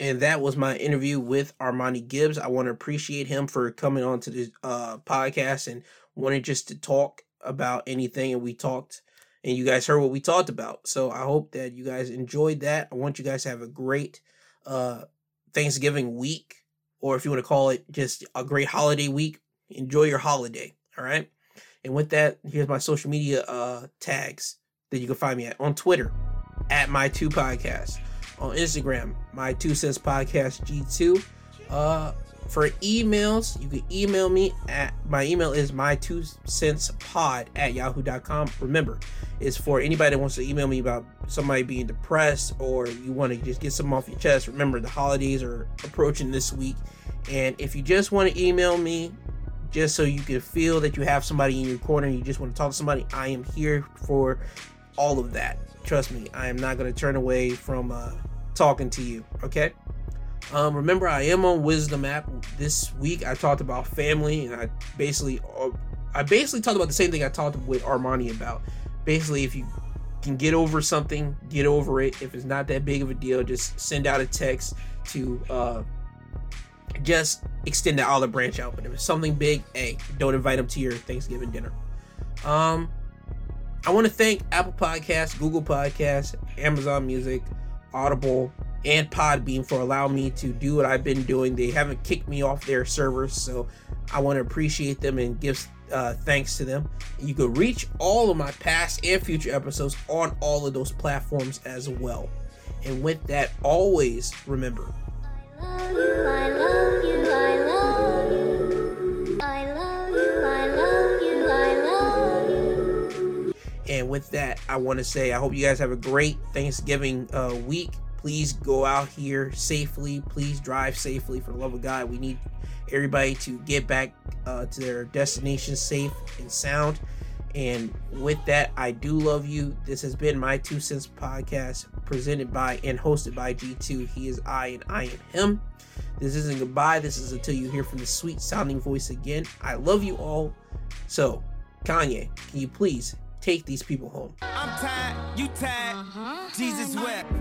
And that was my interview with Armani Gibbs. I want to appreciate him for coming on to the uh, podcast and wanted just to talk about anything. And we talked, and you guys heard what we talked about. So I hope that you guys enjoyed that. I want you guys to have a great uh, Thanksgiving week, or if you want to call it just a great holiday week, enjoy your holiday. All right. And with that, here's my social media uh, tags that you can find me at on Twitter at my two podcast on Instagram, my two cents podcast G2. Uh, for emails, you can email me at my email is my two cents pod at yahoo.com. Remember, it's for anybody that wants to email me about somebody being depressed or you want to just get something off your chest. Remember, the holidays are approaching this week. And if you just want to email me, just so you can feel that you have somebody in your corner you just want to talk to somebody, I am here for all of that. Trust me, I am not going to turn away from uh, talking to you. Okay. Um, remember, I am on Wisdom app this week. I talked about family, and I basically, uh, I basically talked about the same thing I talked with Armani about. Basically, if you can get over something, get over it. If it's not that big of a deal, just send out a text to uh, just extend the olive branch out. But if it's something big, hey, don't invite them to your Thanksgiving dinner. Um, I want to thank Apple Podcasts, Google Podcasts, Amazon Music, Audible, and Podbean for allowing me to do what I've been doing. They haven't kicked me off their servers, so I want to appreciate them and give uh, thanks to them. You can reach all of my past and future episodes on all of those platforms as well. And with that, always remember. I love you, I love you, I love you. And with that, I want to say I hope you guys have a great Thanksgiving uh, week. Please go out here safely. Please drive safely. For the love of god we need everybody to get back uh, to their destination safe and sound. And with that i do love you. This has been my two cents podcast presented by and hosted by g2 he is i and i am him. This isn't goodbye. This is until you hear from the sweet sounding voice again. I love you all. So kanye can you please take these people home. I'm tired, you tired, uh-huh. Jesus wept.